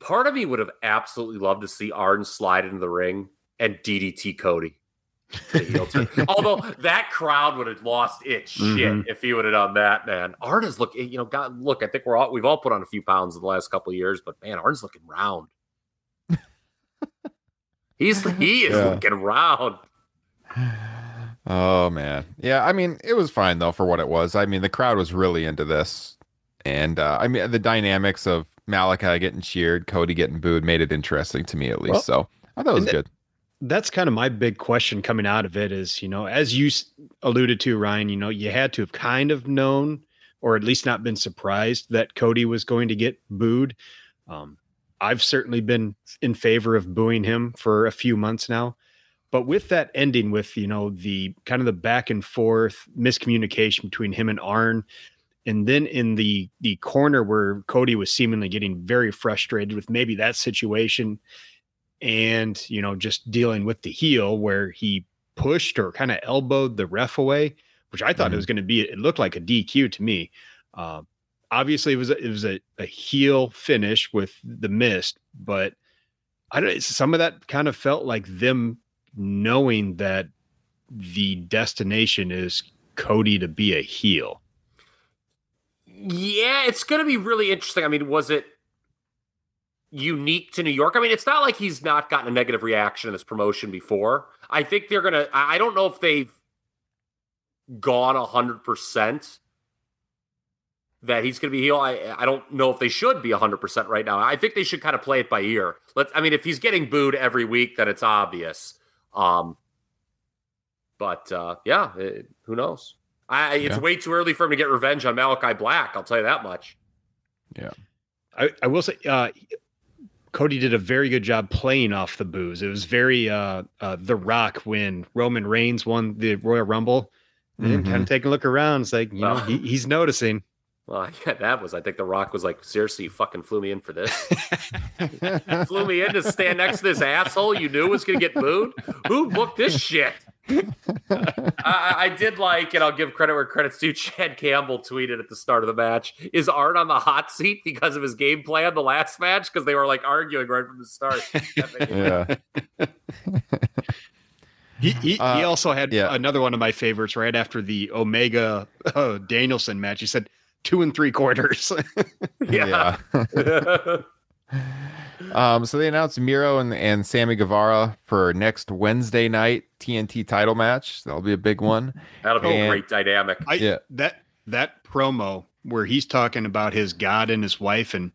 Part of me would have absolutely loved to see Arden slide into the ring and DDT Cody. for the heel turn. Although that crowd would have lost its shit Mhm. if he would have done that, man. Arden's look, you know, God, look. I think we're all we've all put on a few pounds in the last couple of years, but man, Arden's looking round. He's he is Yeah. looking round. Oh man, yeah. I mean, it was fine though for what it was. I mean, the crowd was really into this, and uh, I mean, the dynamics of Malachi getting cheered, Cody getting booed, made it interesting to me at least. Well, so I thought it was and good. that's kind of my big question coming out of it is, you know, as you alluded to, Ryan, you know, you had to have kind of known or at least not been surprised that Cody was going to get booed. Um, I've certainly been in favor of booing him for a few months now. But with that ending with, you know, the kind of the back and forth miscommunication between him and Arn, and then in the the corner where Cody was seemingly getting very frustrated with maybe that situation and you know just dealing with the heel where he pushed or kind of elbowed the ref away which i thought it was going to be it looked like a dq to me. Um, obviously it was a, it was a, a heel finish with the mist but i don't some of that kind of felt like them knowing that the destination is cody to be a heel Yeah, it's going to be really interesting. I mean, was it unique to New York? I mean, it's not like he's not gotten a negative reaction in this promotion before. I think they're going to, I don't know if they've gone 100% that he's going to be heel. I, I don't know if they should be 100% right now. I think they should kind of play it by ear. Let's, I mean, if he's getting booed every week, then it's obvious. Um, But uh, yeah, it, who knows? I, it's Yeah. way too early for him to get revenge on Malachi Black. I'll tell you that much. Yeah, I, I will say, uh, Cody did a very good job playing off the booze. It was very uh, uh, The Rock when Roman Reigns won the Royal Rumble. And Mhm. kind of take a look around. It's like, you know, he, he's noticing. Well, yeah, that was. I think The Rock was like, seriously, you fucking flew me in for this. flew me in to stand next to this asshole you knew was going to get booed. Who booked this shit? I, I- I did like, and I'll give credit where credit's due. Chad Campbell tweeted at the start of the match: "Is Arn on the hot seat because of his game plan the last match? Because they were like arguing right from the start." yeah. He he, Uh, he also had yeah. another one of my favorites right after the Omega uh, Danielson match. He said two and three quarters. yeah. um, so they announced Miro and, and Sammy Guevara for next Wednesday night TNT title match. That'll be a big one. That'll be a great dynamic. I Yeah. that that promo where he's talking about his God and his wife and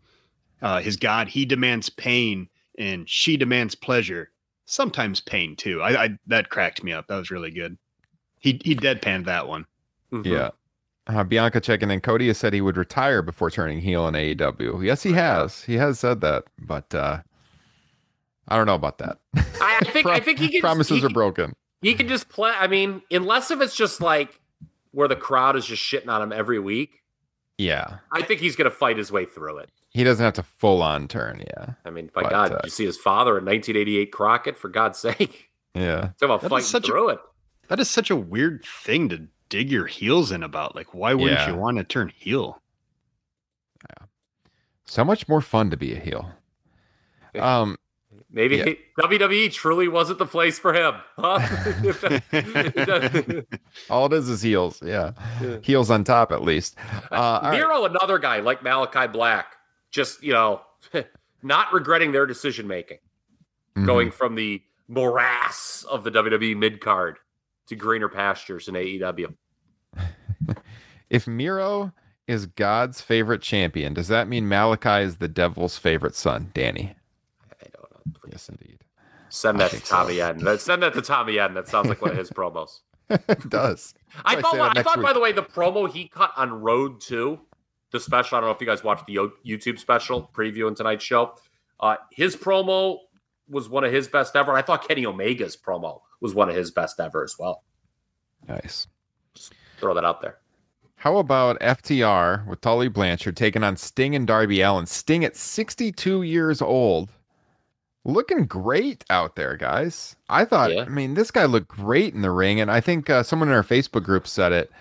uh, his God, he demands pain and she demands pleasure. Sometimes pain too. I, I that cracked me up. That was really good. He he deadpanned that one. Mhm. Yeah. Uh, Bianca checking in. Cody has said he would retire before turning heel in AEW. Yes, he has. He has said that, but uh, I don't know about that. I, I think. I think he can. Promises he, are broken. He can just play. I mean, unless if it's just like where the crowd is just shitting on him every week. Yeah, I think he's going to fight his way through it. he doesn't have to full on turn. Yeah, I mean, by But, God, uh, did you see his father in 1988 Crockett? For God's sake, yeah. talk about That is fighting such a- through it. That is such a weird thing to dig your heels in about. Like, why wouldn't Yeah. you want to turn heel? Yeah. So much more fun to be a heel. Um, Maybe Yeah. WWE truly wasn't the place for him. Huh? all it is is heels. Yeah, Yeah. heels on top at least. Uh, all right. Miro, another guy like Malachi Black, just you know, not regretting their decision making, Mhm. going from the morass of the WWE mid card to greener pastures in AEW. If Miro is God's favorite champion, does that mean Malachi is the devil's favorite son, Danny? I don't know. Yes, indeed. Send that to think so. Tommy Yen. Send that to Tommy Yen. That sounds like one of his promos. it does. I Probably thought. I thought, by the way, the promo he cut on Road Two, the special. I don't know if you guys watched the YouTube special previewing tonight's show. Uh, his promo was one of his best ever. I thought Kenny Omega's promo was one of his best ever as well. Nice. Throw that out there. How about FTR with Tully Blanchard taking on Sting and Darby Allin? Sting at 62 years old. Looking great out there, guys. I thought, Yeah. I mean, this guy looked great in the ring. And I think uh, someone in our Facebook group said it.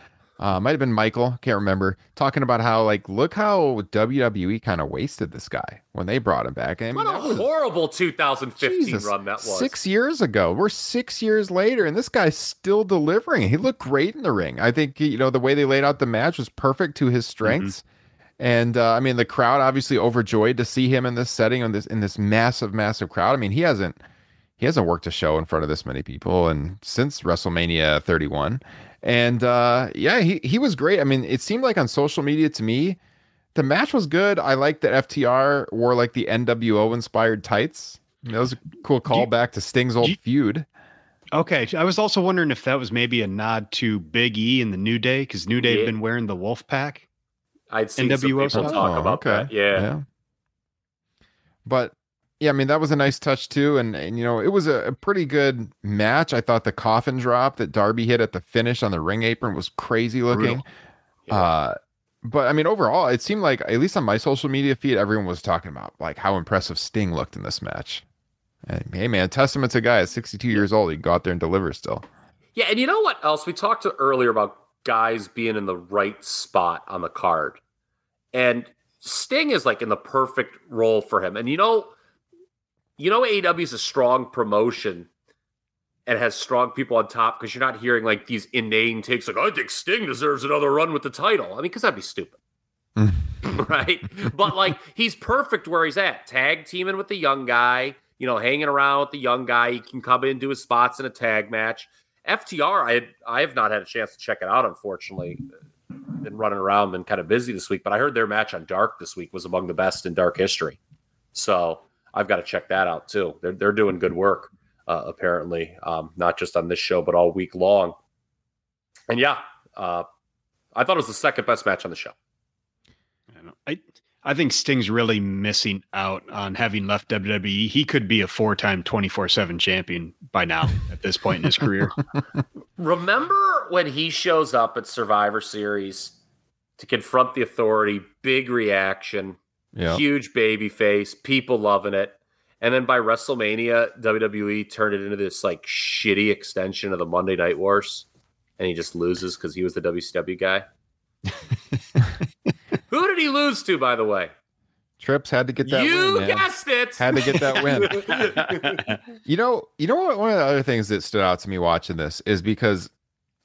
Uh, might have been Michael, can't remember, talking about how, like, look how WWE kind of wasted this guy when they brought him back. I mean, What a was- horrible 2015 Jesus, run that was. Six years ago. We're six years later, and this guy's still delivering. He looked great in the ring. I think you know the way they laid out the match was perfect to his strengths. And uh, I mean, the crowd obviously overjoyed to see him in this setting on this in this massive, massive crowd. I mean, he hasn't he hasn't worked a show in front of this many people, and since WrestleMania 31. And uh, yeah, he he was great. I mean, it seemed like on social media to me, the match was good. I like that FTR wore like the NWO inspired tights. That was a cool you- callback to Sting's old you- feud. Okay, I was also wondering if that was maybe a nod to Big E and the New Day because New Day Yeah. had been wearing the wolf pack. I'd seen some NWO people stuff? talk Oh, about that. Yeah. But yeah, I mean that was a nice touch too, and, and you know it was a, a pretty good match. I thought the coffin drop that Darby hit at the finish on the ring apron was crazy looking. Yeah. Uh, but I mean overall, it seemed like at least on my social media feed, everyone was talking about like how impressive Sting looked in this match. And hey man, testament to a guy at 62 years old, he can go out there and deliver still. Yeah, and you know what else? We talked to earlier about guys being in the right spot on the card. And Sting is like in the perfect role for him. And you know, you know AEW is a strong promotion and has strong people on top because you're not hearing like these inane takes like, I think Sting deserves another run with the title. I mean, because that'd be stupid. Mm. right? But like he's perfect where he's at. Tag teaming with the young guy, you know, hanging around with the young guy. He can come in, do his spots in a tag match. FTR, I I have not had a chance to check it out, unfortunately. Been running around, been kind of busy this week, but I heard their match on Dark this week was among the best in Dark history. So I've got to check that out too. They're they're doing good work. uh, apparently, um, not just on this show, but all week long. And yeah, uh, I thought it was the second best match on the show. I. I I think Sting's really missing out on having left WWE. He could be a four-time 24/7 champion by now at this point in his career. Remember when he shows up at Survivor Series to confront the authority, big reaction, Yeah. huge baby face, people loving it. And then by WrestleMania, WWE turned it into this like shitty extension of the Monday Night Wars. And he just loses because he was the WCW guy. Who did he lose to, by the way? Trips had to get that you win. guessed it. Had to get that win. You know, you know what? One of the other things that stood out to me watching this is because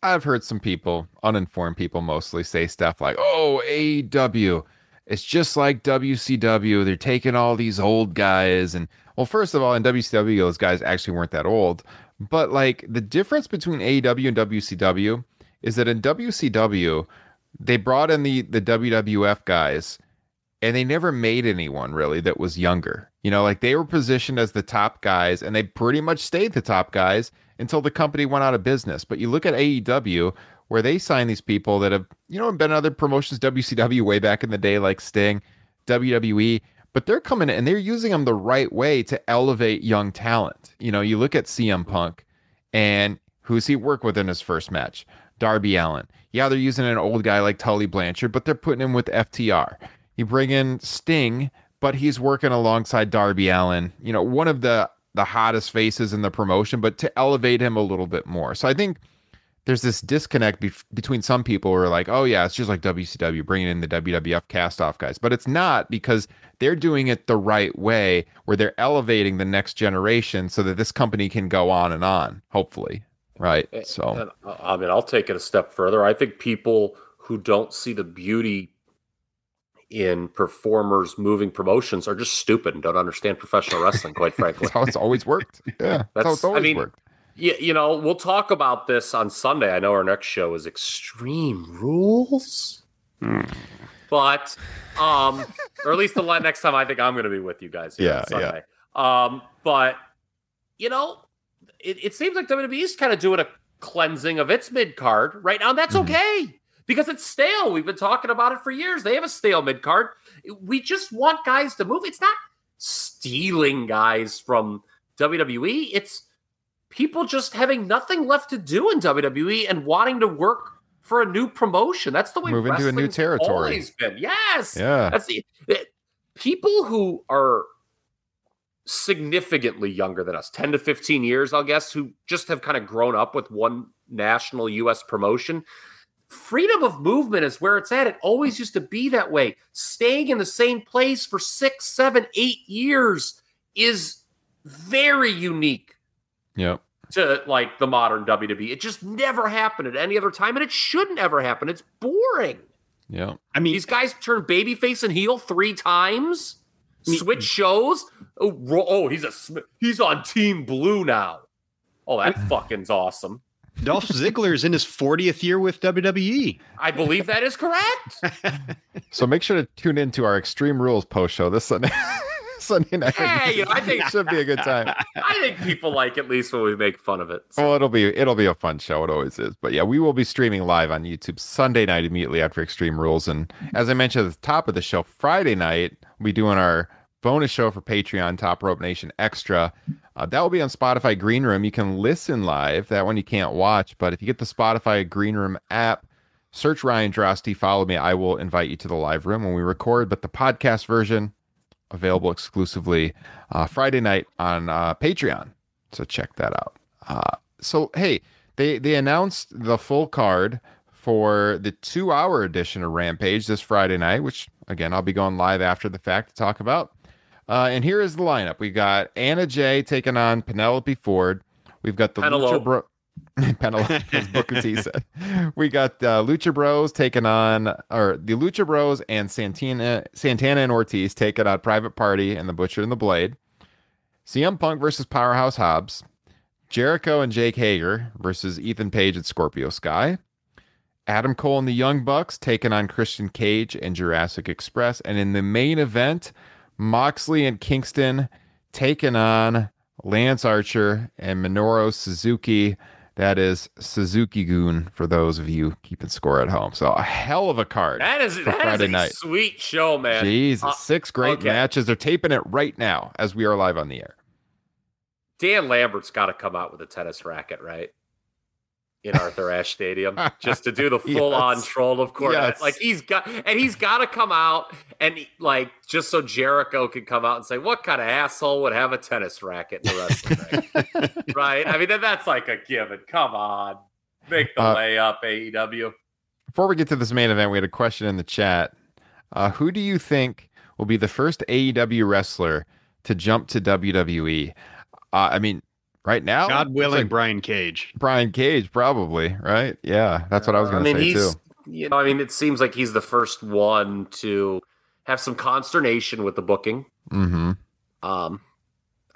I've heard some people, uninformed people mostly, say stuff like, "Oh, AEW, it's just like WCW. They're taking all these old guys." And well, first of all, in WCW, those guys actually weren't that old. But like the difference between AEW and WCW is that in WCW, they brought in the the WWF guys and they never made anyone really that was younger. You know, like they were positioned as the top guys and they pretty much stayed the top guys until the company went out of business. But you look at AEW where they sign these people that have, you know, been in other promotions, WCW way back in the day, like Sting, WWE, but they're coming in and they're using them the right way to elevate young talent. You know, you look at CM Punk and who's he work with in his first match? Darby Allin. Yeah, they're using an old guy like Tully Blanchard, but they're putting him with FTR. You bring in Sting, but he's working alongside Darby Allin. You know, one of the the hottest faces in the promotion, but to elevate him a little bit more. So I think there's this disconnect between some people who are like, oh yeah, it's just like WCW bringing in the WWF cast off guys, but it's not because they're doing it the right way, where they're elevating the next generation so that this company can go on and on, hopefully, right? So And, uh, I mean, I'll take it a step further. I think people who don't see the beauty in performers moving promotions are just stupid and don't understand professional wrestling, quite frankly. that's how it's always worked. Yeah, that's, how That's- it's I always mean, worked. Yeah, you know, we'll talk about this on Sunday. I know our next show is Extreme Rules. But um or at least the next time I think I'm going to be with you guys here Yeah, on Sunday. Um but you know, it, it seems like WWE is kind of doing a cleansing of its mid card right now. And that's Mhm. okay because it's stale. We've been talking about it for years. They have a stale mid card. We just want guys to move. It's not stealing guys from WWE. It's people just having nothing left to do in WWE and wanting to work for a new promotion. That's the way Move into a new territory. Always been. Yes. Yeah. That's the it- people who are significantly younger than us, 10 to 15 years, I'll guess, who just have kind of grown up with one national US promotion. Freedom of movement is where it's at. It always used to be that way. Staying in the same place for six, seven, eight years is very unique Yep. to like the modern WWE. It just never happened at any other time, and it shouldn't ever happen. It's boring. Yeah. I mean, These guys turn babyface and heel three times. Me- Switch shows. Oh, oh, he's a he's on Team Blue now. Oh, that fucking's awesome. Dolph Ziggler is in his 40th year with. WWE. I believe that is correct. So make sure to tune into our Extreme Rules post show this Sunday. Sunday night. Hey, you know, I think- it should be a good time. I think people like at least when we make fun of it. So, Well, it'll be it'll be a fun show. It always is. But yeah, we will be streaming live on YouTube Sunday night immediately after Extreme Rules. And as I mentioned at the top of the show, Friday night we'll be doing our bonus show for Patreon, Top Rope Nation Extra. Uh, that will be on Spotify Green Room. You can listen live. That one you can't watch. But if you get the Spotify Green Room app, search Ryan Droste, follow me. I will invite you to the live room when we record. But the podcast version available exclusively uh, Friday night on uh, Patreon. So check that out. Uh, so hey, they they announced the full card for the two hour edition of Rampage this Friday night, which again I'll be going live after the fact to talk about. Uh, and here is the lineup: we got Anna Jay taking on Penelope Ford. We've got the Penelope. Lucha Bro. Penelope, as Booker T said. We got uh, Lucha Bros taking on, or the Lucha Bros and Santana, Santana and Ortiz taking on Private Party and the Butcher and the Blade. CM Punk versus Powerhouse Hobbs. Jericho and Jake Hager versus Ethan Page and Scorpio Sky. Adam Cole and the Young Bucks taking on Christian Cage and Jurassic Express. And in the main event, Moxley and Kingston taking on Lance Archer, and Minoru Suzuki. That is Suzuki Gun for those of you keeping score at home. So a hell of a card. That is that is Friday a night. sweet show, man. Jesus, Uh, six great okay. matches. They're taping it right now as we are live on the air. Dan Lambert's got to come out with a tennis racket, right? In Arthur Ashe Stadium, just to do the full on troll of course. Yes. Like he's got, and he's got to come out and like just so Jericho can come out and say, "What kind of asshole would have a tennis racket in the wrestling ring?" right? I mean, that, that's like a given. Come on, make the Uh, layup, AEW. Before we get to this main event, we had a question in the chat. Uh, who do you think will be the first AEW wrestler to jump to WWE? Uh, I mean, right now, God willing, like Brian Cage. Brian Cage, probably, right? Yeah, that's what I was going to mean, say he's, too. you know, I mean, it seems like he's the first one to have some consternation with the booking. Mm-hmm. Um,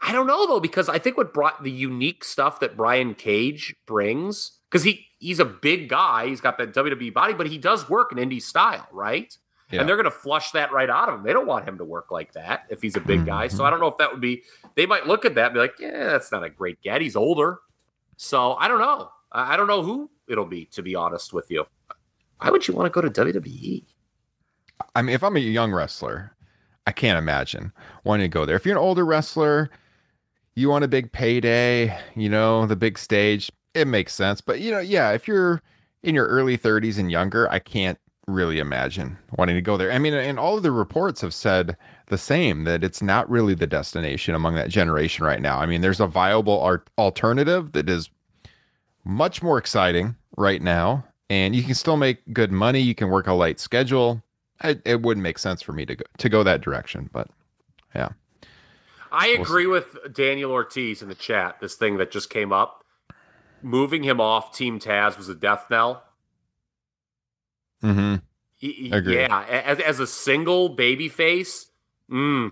I don't know though because I think what brought the unique stuff that Brian Cage brings because he he's a big guy, he's got that WWE body, but he does work in indie style, right? Yeah. And they're going to flush that right out of him. They don't want him to work like that if he's a big guy. So. I mm-hmm. don't know if that would be. They might look at that and be like, "Yeah, that's not a great get. He's older." So I don't know. I don't know who it'll be. To be honest with you, why would you want to go to? WWE? I mean, if I'm a young wrestler, I can't imagine wanting to go there. If you're an older wrestler, you want a big payday, you know, the big stage, it makes sense. But, you know, yeah, if you're in your early 30s and younger, I can't really imagine wanting to go there. I mean, and all of the reports have said the same that it's not really the destination among that generation right now. I mean, there's a viable art- alternative that is much more exciting right now, and you can still make good money. You can work a light schedule. It, it wouldn't make sense for me to go to go that direction, but yeah. I We'll agree with Daniel Ortiz in the chat. This thing that just came up, moving him off Team Taz was a death knell. Mm-hmm. Y- y- Agreed. Yeah, as, as a single baby face, mm,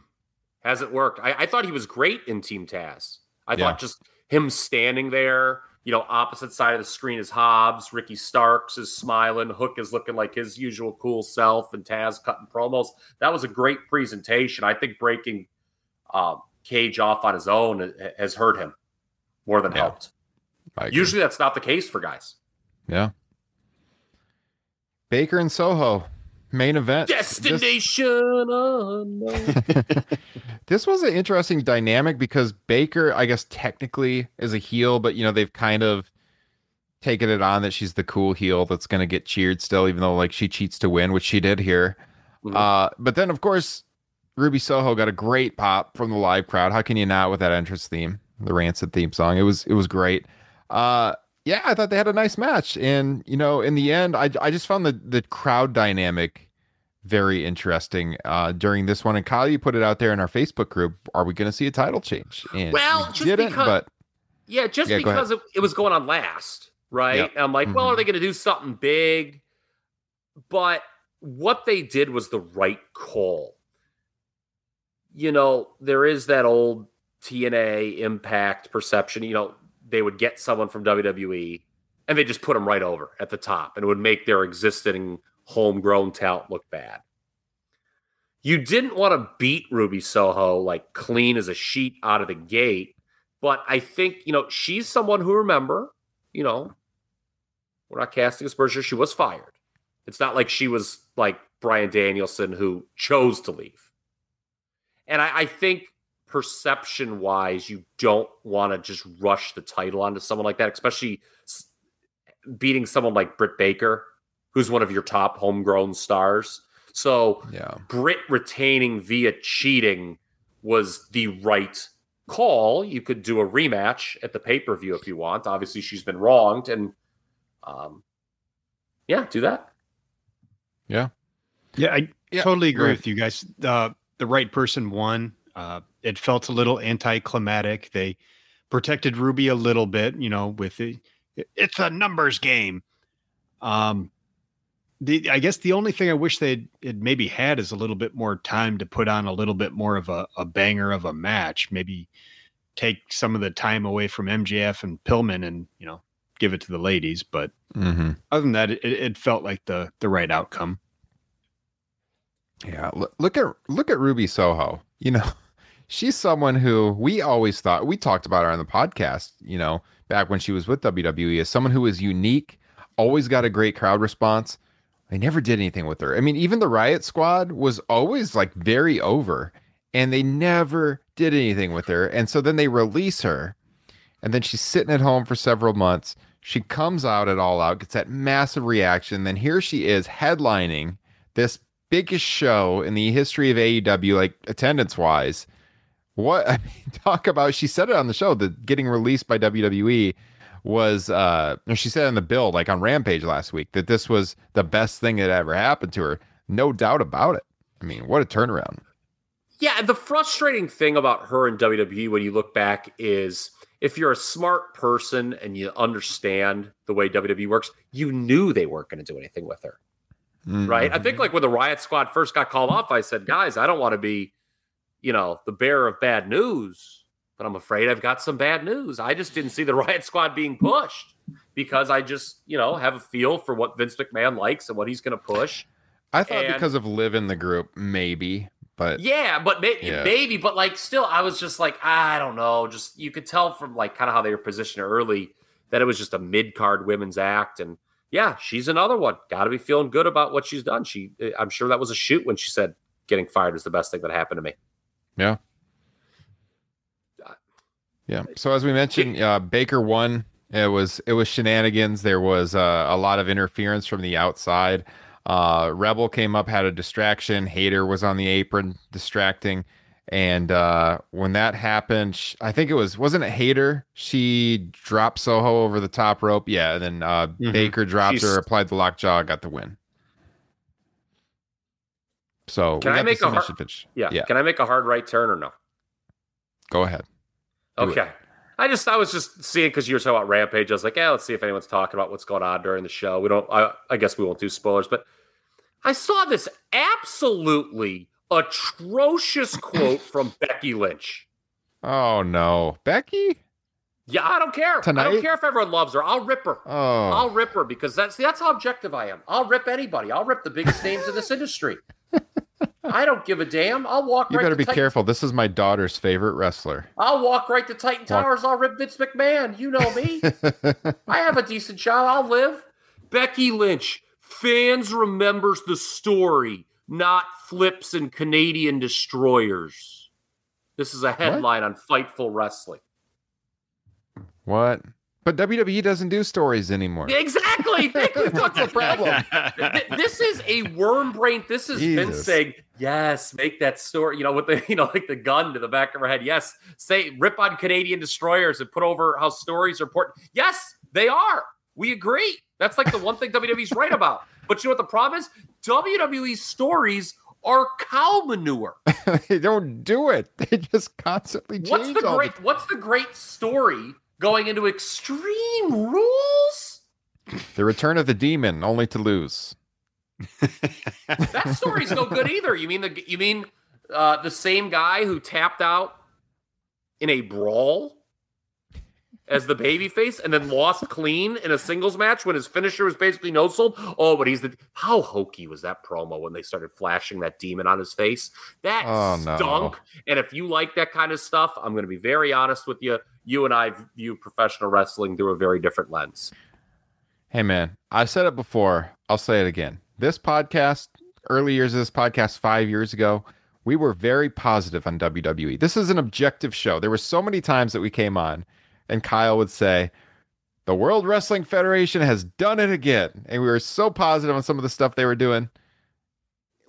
hasn't worked. I, I thought he was great in Team Taz. I Yeah. thought just him standing there, you know, opposite side of the screen is Hobbs, Ricky Starks is smiling, Hook is looking like his usual cool self, and Taz cutting promos. That was a great presentation. I think breaking um, Cage off on his own has hurt him more than Yeah. helped. Usually that's not the case for guys. yeah. Baker and Soho main event. This- Destination unknown. this was an interesting dynamic because Baker, I guess, technically is a heel, but you know they've kind of taken it on that she's the cool heel that's going to get cheered still, even though like she cheats to win, which she did here. Mhm. Uh, but then of course Ruby Soho got a great pop from the live crowd. How can you not with that entrance theme, the Rancid theme song? It was it was great. Uh, yeah, I thought they had a nice match, and you know, in the end, I I just found the the crowd dynamic very interesting uh, during this one. And Kyle, you put it out there in our Facebook group. Are we going to see a title change? And Well, we just didn't, because- but Yeah, just Yeah, because it, it was going on last, right? I'm like, well, Mhm. are they going to do something big? But what they did was the right call. You know, there is that old TNA impact perception. You know, they would get someone from WWE and they just put them right over at the top and it would make their existing homegrown talent look bad. You didn't want to beat Ruby Soho like clean as a sheet out of the gate but I think, you know, she's someone who remember, you know, we're not casting aspersions. She was fired. It's not like she was like Bryan Danielson who chose to leave. And I, I think perception wise, you don't want to just rush the title onto someone like that, especially beating someone like Britt Baker, who's one of your top homegrown stars. So yeah, Britt retaining via cheating was the right call. You could do a rematch at the pay per view if you want. Obviously, she's been wronged, and um, yeah, do that. Yeah, yeah, I Yeah, totally agree right. with you guys. Uh, the right person won. Uh, it felt a little anticlimactic. They protected Ruby a little bit, you know, with the it's a numbers game. Um, the I guess the only thing I wish they'd had maybe had is a little bit more time to put on a little bit more of a, a banger of a match. Maybe take some of the time away from MJF and Pillman and you know give it to the ladies. But hmm other than that, it, it felt like the the right outcome. yeah. Look at look at Ruby Soho. You know, she's someone who we always thought we talked about her on the podcast, you know, back when she was with WWE as someone who was unique, always got a great crowd response. They never did anything with her. I mean, even the Riot Squad was always like very over, and they never did anything with her. And so then they release her, and then she's sitting at home for several months. She comes out at All Out, gets that massive reaction. Then here she is headlining this biggest show in the history of AEW, like attendance wise. What I mean, talk about? She said it on the show that getting released by WWE was, uh, or she said on the bill, like on Rampage last week, that this was the best thing that ever happened to her. No doubt about it. I mean, what a turnaround. Yeah, the frustrating thing about her in WWE when you look back is if you're a smart person and you understand the way WWE works, you knew they weren't going to do anything with her. Right? I think like when the Riot Squad first got called off, I said, "Guys, I don't want to be, you know, the bearer of bad news, but I'm afraid I've got some bad news. I just didn't see the Riot Squad being pushed because I just, you know, have a feel for what Vince McMahon likes and what he's going to push. I thought and- because of Liv in the group, maybe, but Yeah, but may- Yeah. maybe, but like still, I was just like, I don't know. Just you could tell from like kind of how they were positioned early that it was just a mid card women's act, and yeah, she's another one. Got to be feeling good about what she's done. She, eh, I'm sure that was a shoot when she said getting fired was the best thing that happened to me. Yeah. Yeah. So as we mentioned, uh, Baker won. It was it was shenanigans. There was uh, a lot of interference from the outside. Uh, Rebel came up, had a distraction. Hayter was on the apron, distracting. And uh, when that happened, sh- I think it was wasn't it Hayter? She dropped Soho over the top rope. Yeah, and then uh, Mhm. Baker dropped She's- her, applied the lockjaw, got the win. So Can I make a har- submission finish. Yeah. Yeah. Can I make a hard right turn or no? Go ahead. Do it. Okay. I just I was just seeing because you were talking about Rampage. I was like, yeah, let's see if anyone's talking about what's going on during the show. We don't. I, I guess we won't do spoilers, but I saw this absolutely atrocious quote from Becky Lynch. Oh no, Becky. Yeah, I don't care. I don't care if everyone loves her. I'll rip her. Oh, I'll rip her because that's that's how objective I am. I'll rip anybody. I'll rip the biggest names in this industry. I don't give a damn. I'll walk you right better to be Titan- careful. This is my daughter's favorite wrestler. I'll walk right to Titan Walk- Towers. I'll rip Vince McMahon. You know me. I have a decent job. I'll live. Becky Lynch. Fans remembers the story, not flips and Canadian destroyers. This is a headline on Fightful Wrestling. what? But WWE doesn't do stories anymore. Exactly. Thank you. That's the problem. This is a worm brain. This is Vince saying, "Yes, make that story." You know, with the you know, like the gun to the back of her head. Yes, say rip on Canadian destroyers and put over how stories are important. Yes, they are. We agree. That's like the one thing WWE's right about. But you know what the problem is? WWE's stories are cow manure. they don't do it. They just constantly change What's the great? What's the great story going into Extreme Rules? the, return of the demon, only to lose. That story's no good either. You mean the you mean uh, the same guy who tapped out in a brawl as the babyface and then lost clean in a singles match when his finisher was basically no sold? Oh, but he's the how hokey was that promo when they started flashing that demon on his face? That Oh, no. stunk. And if you like that kind of stuff, I'm going to be very honest with you. You and I view professional wrestling through a very different lens. Hey man, I've said it before. I'll say it again. This podcast, early years of this podcast, five years ago, we were very positive on WWE. This is an objective show. There were so many times that we came on, and Kyle would say, "The World Wrestling Federation has done it again," and we were so positive on some of the stuff they were doing.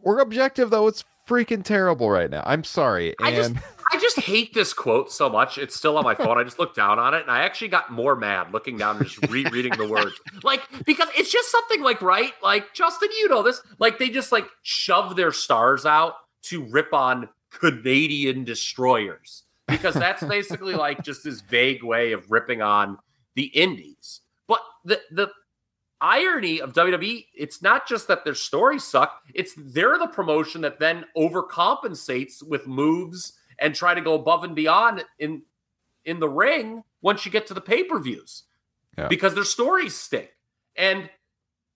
We're objective though. It's freaking terrible right now. I'm sorry. I just- I just hate this quote so much. It's still on my phone. I just looked down on it and I actually got more mad looking down and just rereading the words. Like, because it's just something like, right? Like, Justin, you know this. Like, they just like shove their stars out to rip on Canadian destroyers because that's basically like just this vague way of ripping on the indies. But the, the, irony of WWE, it's not just that their stories suck, it's they're the promotion that then overcompensates with moves and try to go above and beyond in in the ring once you get to the pay-per-views. Yeah. Because their stories stink. And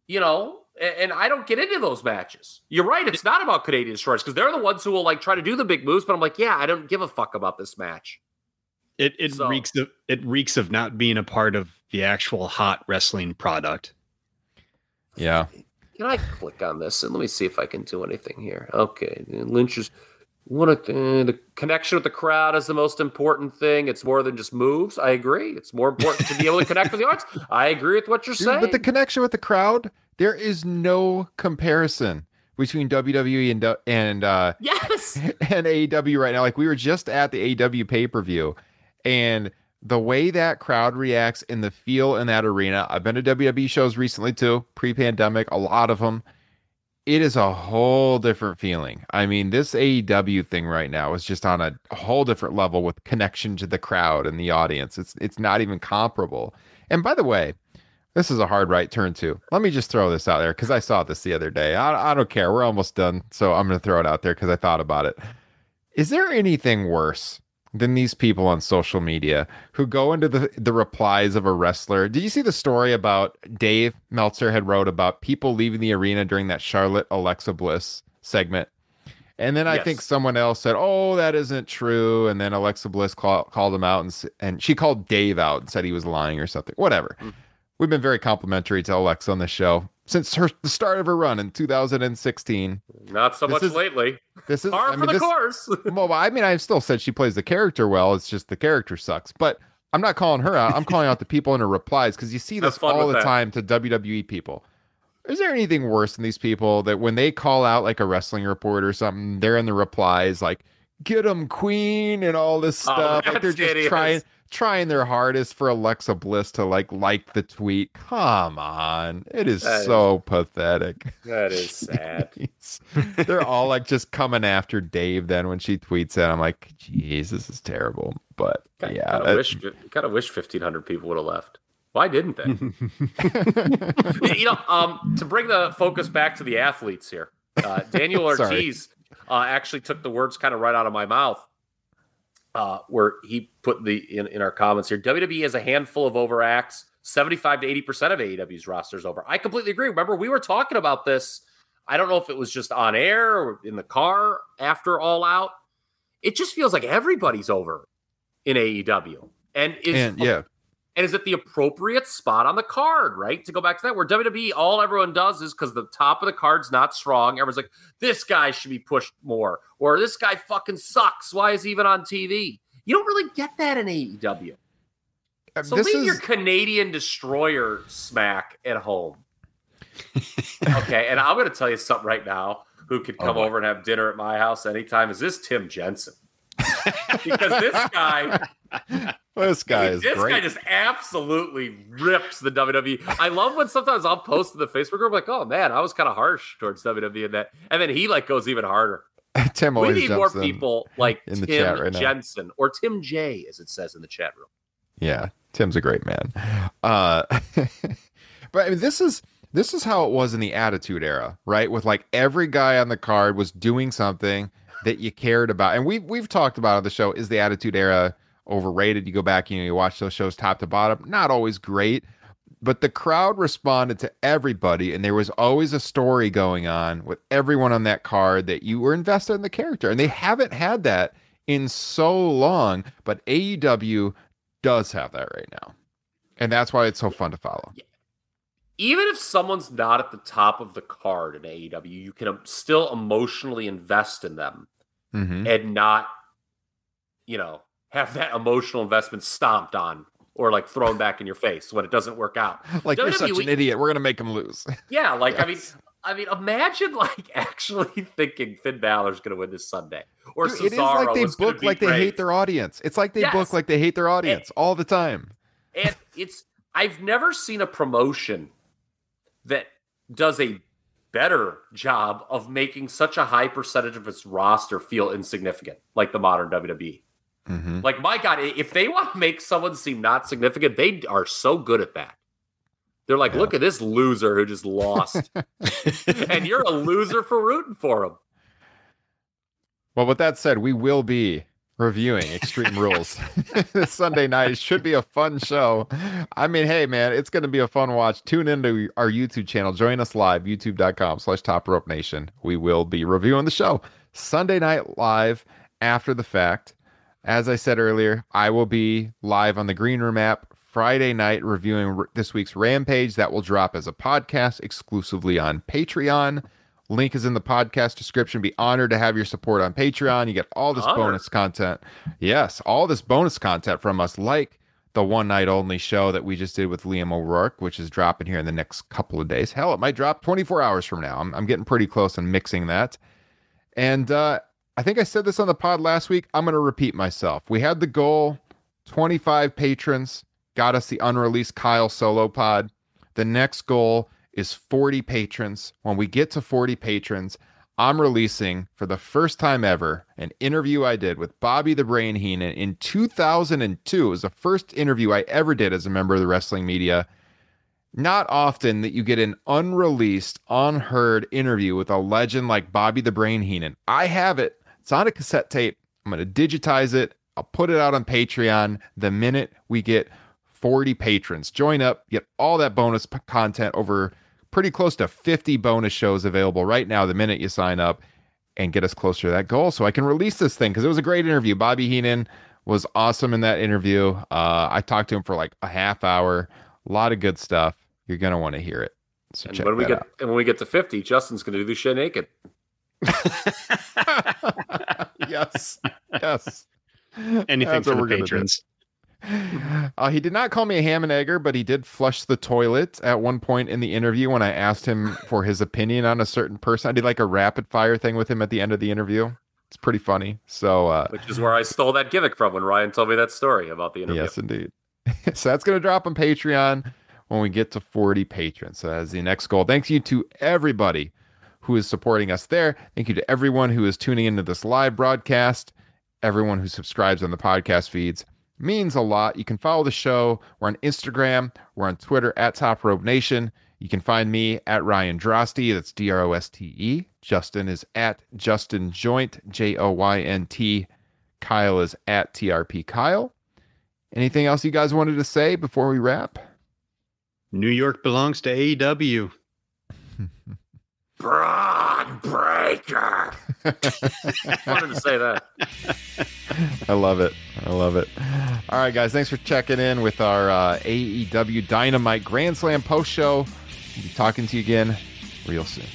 you know, And, and I don't get into those matches. You're right. It's not about Canadian destroyers because they're the ones who will like try to do the big moves. But I'm like, yeah, I don't give a fuck about this match. It it So- reeks of it reeks of not being a part of the actual hot wrestling product. Yeah. Can I click on this and let me see if I can do anything here? Okay, Lynch is what a, uh, the connection with the crowd is the most important thing. It's more than just moves. I agree. It's more important to be able to connect with the audience. I agree with what you're Dude, saying. but the connection with the crowd, there is no comparison between WWE and and uh, yes, and AEW right now. Like we were just at the AEW pay per view, and the way that crowd reacts and the feel in that arena. I've been to WWE shows recently too, pre pandemic, a lot of them. It is a whole different feeling. I mean, this AEW thing right now is just on a whole different level with connection to the crowd and the audience. It's it's not even comparable. And by the way, this is a hard right turn too. Let me just throw this out there because I saw this the other day. I, I don't care. We're almost done. So I'm going to throw it out there because I thought about it. Is there anything worse than these people on social media who go into the, the replies of a wrestler? Did you see the story about Dave Meltzer had wrote about people leaving the arena during that Charlotte Alexa Bliss segment? And then I Yes. think someone else said, "Oh, that isn't true." And then Alexa Bliss call, called him out, and and she called Dave out and said he was lying or something. Whatever. Mm. We've been very complimentary to Alexa on the show since her the start of her run in 2016. not so This much is- lately. This is Par I for mean, the this, course. well, I mean, I've still said she plays the character well. It's just the character sucks. But I'm not calling her out. I'm calling out the people in her replies because you see this all the that. time to WWE people. Is there anything worse than these people that when they call out like a wrestling report or something, they're in the replies like "Get them, Queen" and all this Oh, stuff. like they're just hideous. trying trying their hardest for Alexa Bliss to like like the tweet. Come on, it is That is- so pathetic. that is sad. They're all like just coming after Dave then when she tweets it. I'm like, geez, this is terrible. But Kind yeah, of that- wish, kind of wish 1,500 people would have left. Why didn't they? you know, um, to bring the focus back to the athletes here, uh, Daniel Ortiz uh, actually took the words kind of right out of my mouth, uh, where he put the in, in our comments here. WWE has a handful of overacts. Seventy-five to eighty percent of AEW's rosters over. I completely agree. Remember, we were talking about this. I don't know if it was just on air or in the car after All Out. It just feels like everybody's over in AEW, and and yeah, and is it the appropriate spot on the card, right? To go back to that, where WWE, all everyone does is because the top of the card's not strong. Everyone's like, this guy should be pushed more, or this guy fucking sucks. Why is he even on TV? You don't really get that in AEW. Uh, so this leave is your Canadian destroyer smack at home. okay, and I'm going to tell you something right now. Who could oh come boy. over and have dinner at my house anytime? Is this Tim Jensen? because this guy this guy is this great. guy just absolutely rips the WWE. I love when sometimes I'll post in the Facebook group like, "Oh man, I was kind of harsh towards WWE in that," and then he like goes even harder. Tim We need more people like in the Tim chat right now. Jensen or Tim J, as it says in the chat room. Yeah, Tim's a great man. Uh, but I mean, this is this is how it was in the Attitude Era, right? With like every guy on the card was doing something that you cared about, and we've we've talked about on the show. Is the Attitude Era overrated? You go back, you know, you watch those shows top to bottom. Not always great, but the crowd responded to everybody, and there was always a story going on with everyone on that card that you were invested in the character, and they haven't had that in so long. But AEW does have that right now. And that's why it's so fun to follow. Even if someone's not at the top of the card in AEW, you can still emotionally invest in them Mm-hmm. and not, you know, have that emotional investment stomped on or like thrown back in your face when it doesn't work out. Like you're such an idiot. We're gonna make him lose. Yeah, like I mean, I mean, imagine like actually thinking Finn Balor's going to win this Sunday, or Dude, Cesaro it is like they book like they hate their audience. It's like they Yes. book like they hate their audience all the time. and it's I've never seen a promotion that does a better job of making such a high percentage of its roster feel insignificant, like the modern WWE. Mm-hmm. Like my God, if they want to make someone seem not significant, they are so good at that. They're like, Yeah. look at this loser who just lost, and you're a loser for rooting for him. Well, with that said, we will be reviewing Extreme Rules this Sunday night. It should be a fun show. I mean, hey, man, it's going to be a fun watch. Tune into our YouTube channel. Join us live, youtube.com slash top rope nation. We will be reviewing the show Sunday night live after the fact. As I said earlier, I will be live on the Green Room app Friday night reviewing r- this week's Rampage. That will drop as a podcast exclusively on Patreon. Link is in the podcast description. Be honored to have your support on Patreon. You get all this bonus content. Yes, all this bonus content from us, like the one night only show that we just did with Liam O'Rourke, which is dropping here in the next couple of days. Hell, it might drop 24 hours from now. I'm, I'm getting pretty close on mixing that. And uh, I think I said this on the pod last week. I'm going to repeat myself. We had the goal 25 patrons got us the unreleased Kyle solo pod. The next goal is 40 patrons. When we get to 40 patrons, I'm releasing for the first time ever an interview I did with Bobby the Brain Heenan in 2002. It was the first interview I ever did as a member of the wrestling media. Not often that you get an unreleased, unheard interview with a legend like Bobby the Brain Heenan. I have it. It's on a cassette tape. I'm going to digitize it. I'll put it out on Patreon the minute we get 40 patrons. Join up, get all that bonus p- content over pretty close to 50 bonus shows available right now the minute you sign up and get us closer to that goal so I can release this thing because it was a great interview. Bobby Heenan was awesome in that interview. Uh, I talked to him for like a half hour, a lot of good stuff. You're going to want to hear it. So And when we get out. and when we get to fifty, Justin's going to do the shit naked. yes. Yes. Anything That's for the we're gonna do. patrons. Uh, he did not call me a ham and egger, but he did flush the toilet at one point in the interview when I asked him for his opinion on a certain person. I did like a rapid fire thing with him at the end of the interview. It's pretty funny. So, uh, Which is where I stole that gimmick from when Ryan told me that story about the interview. yes, indeed. so that's going to drop on Patreon when we get to 40 patrons. So that's the next goal. Thanks you to everybody who is supporting us there. Thank you to everyone who is tuning into this live broadcast, everyone who subscribes on the podcast feeds. Means a lot. You can follow the show. We're on Instagram. We're on Twitter at Top Rope Nation. You can find me at Ryan Droste. That's D R O S T E. Justin is at Justin Joynt, J O Y N T. Kyle is at TRP Kyle. Anything else you guys wanted to say before we wrap? New York belongs to AEW. Bron Breakker. wanted to say that. I love it. I love it. All right, guys. Thanks for checking in with our uh, AEW Dynamite Grand Slam post show. We'll be talking to you again real soon.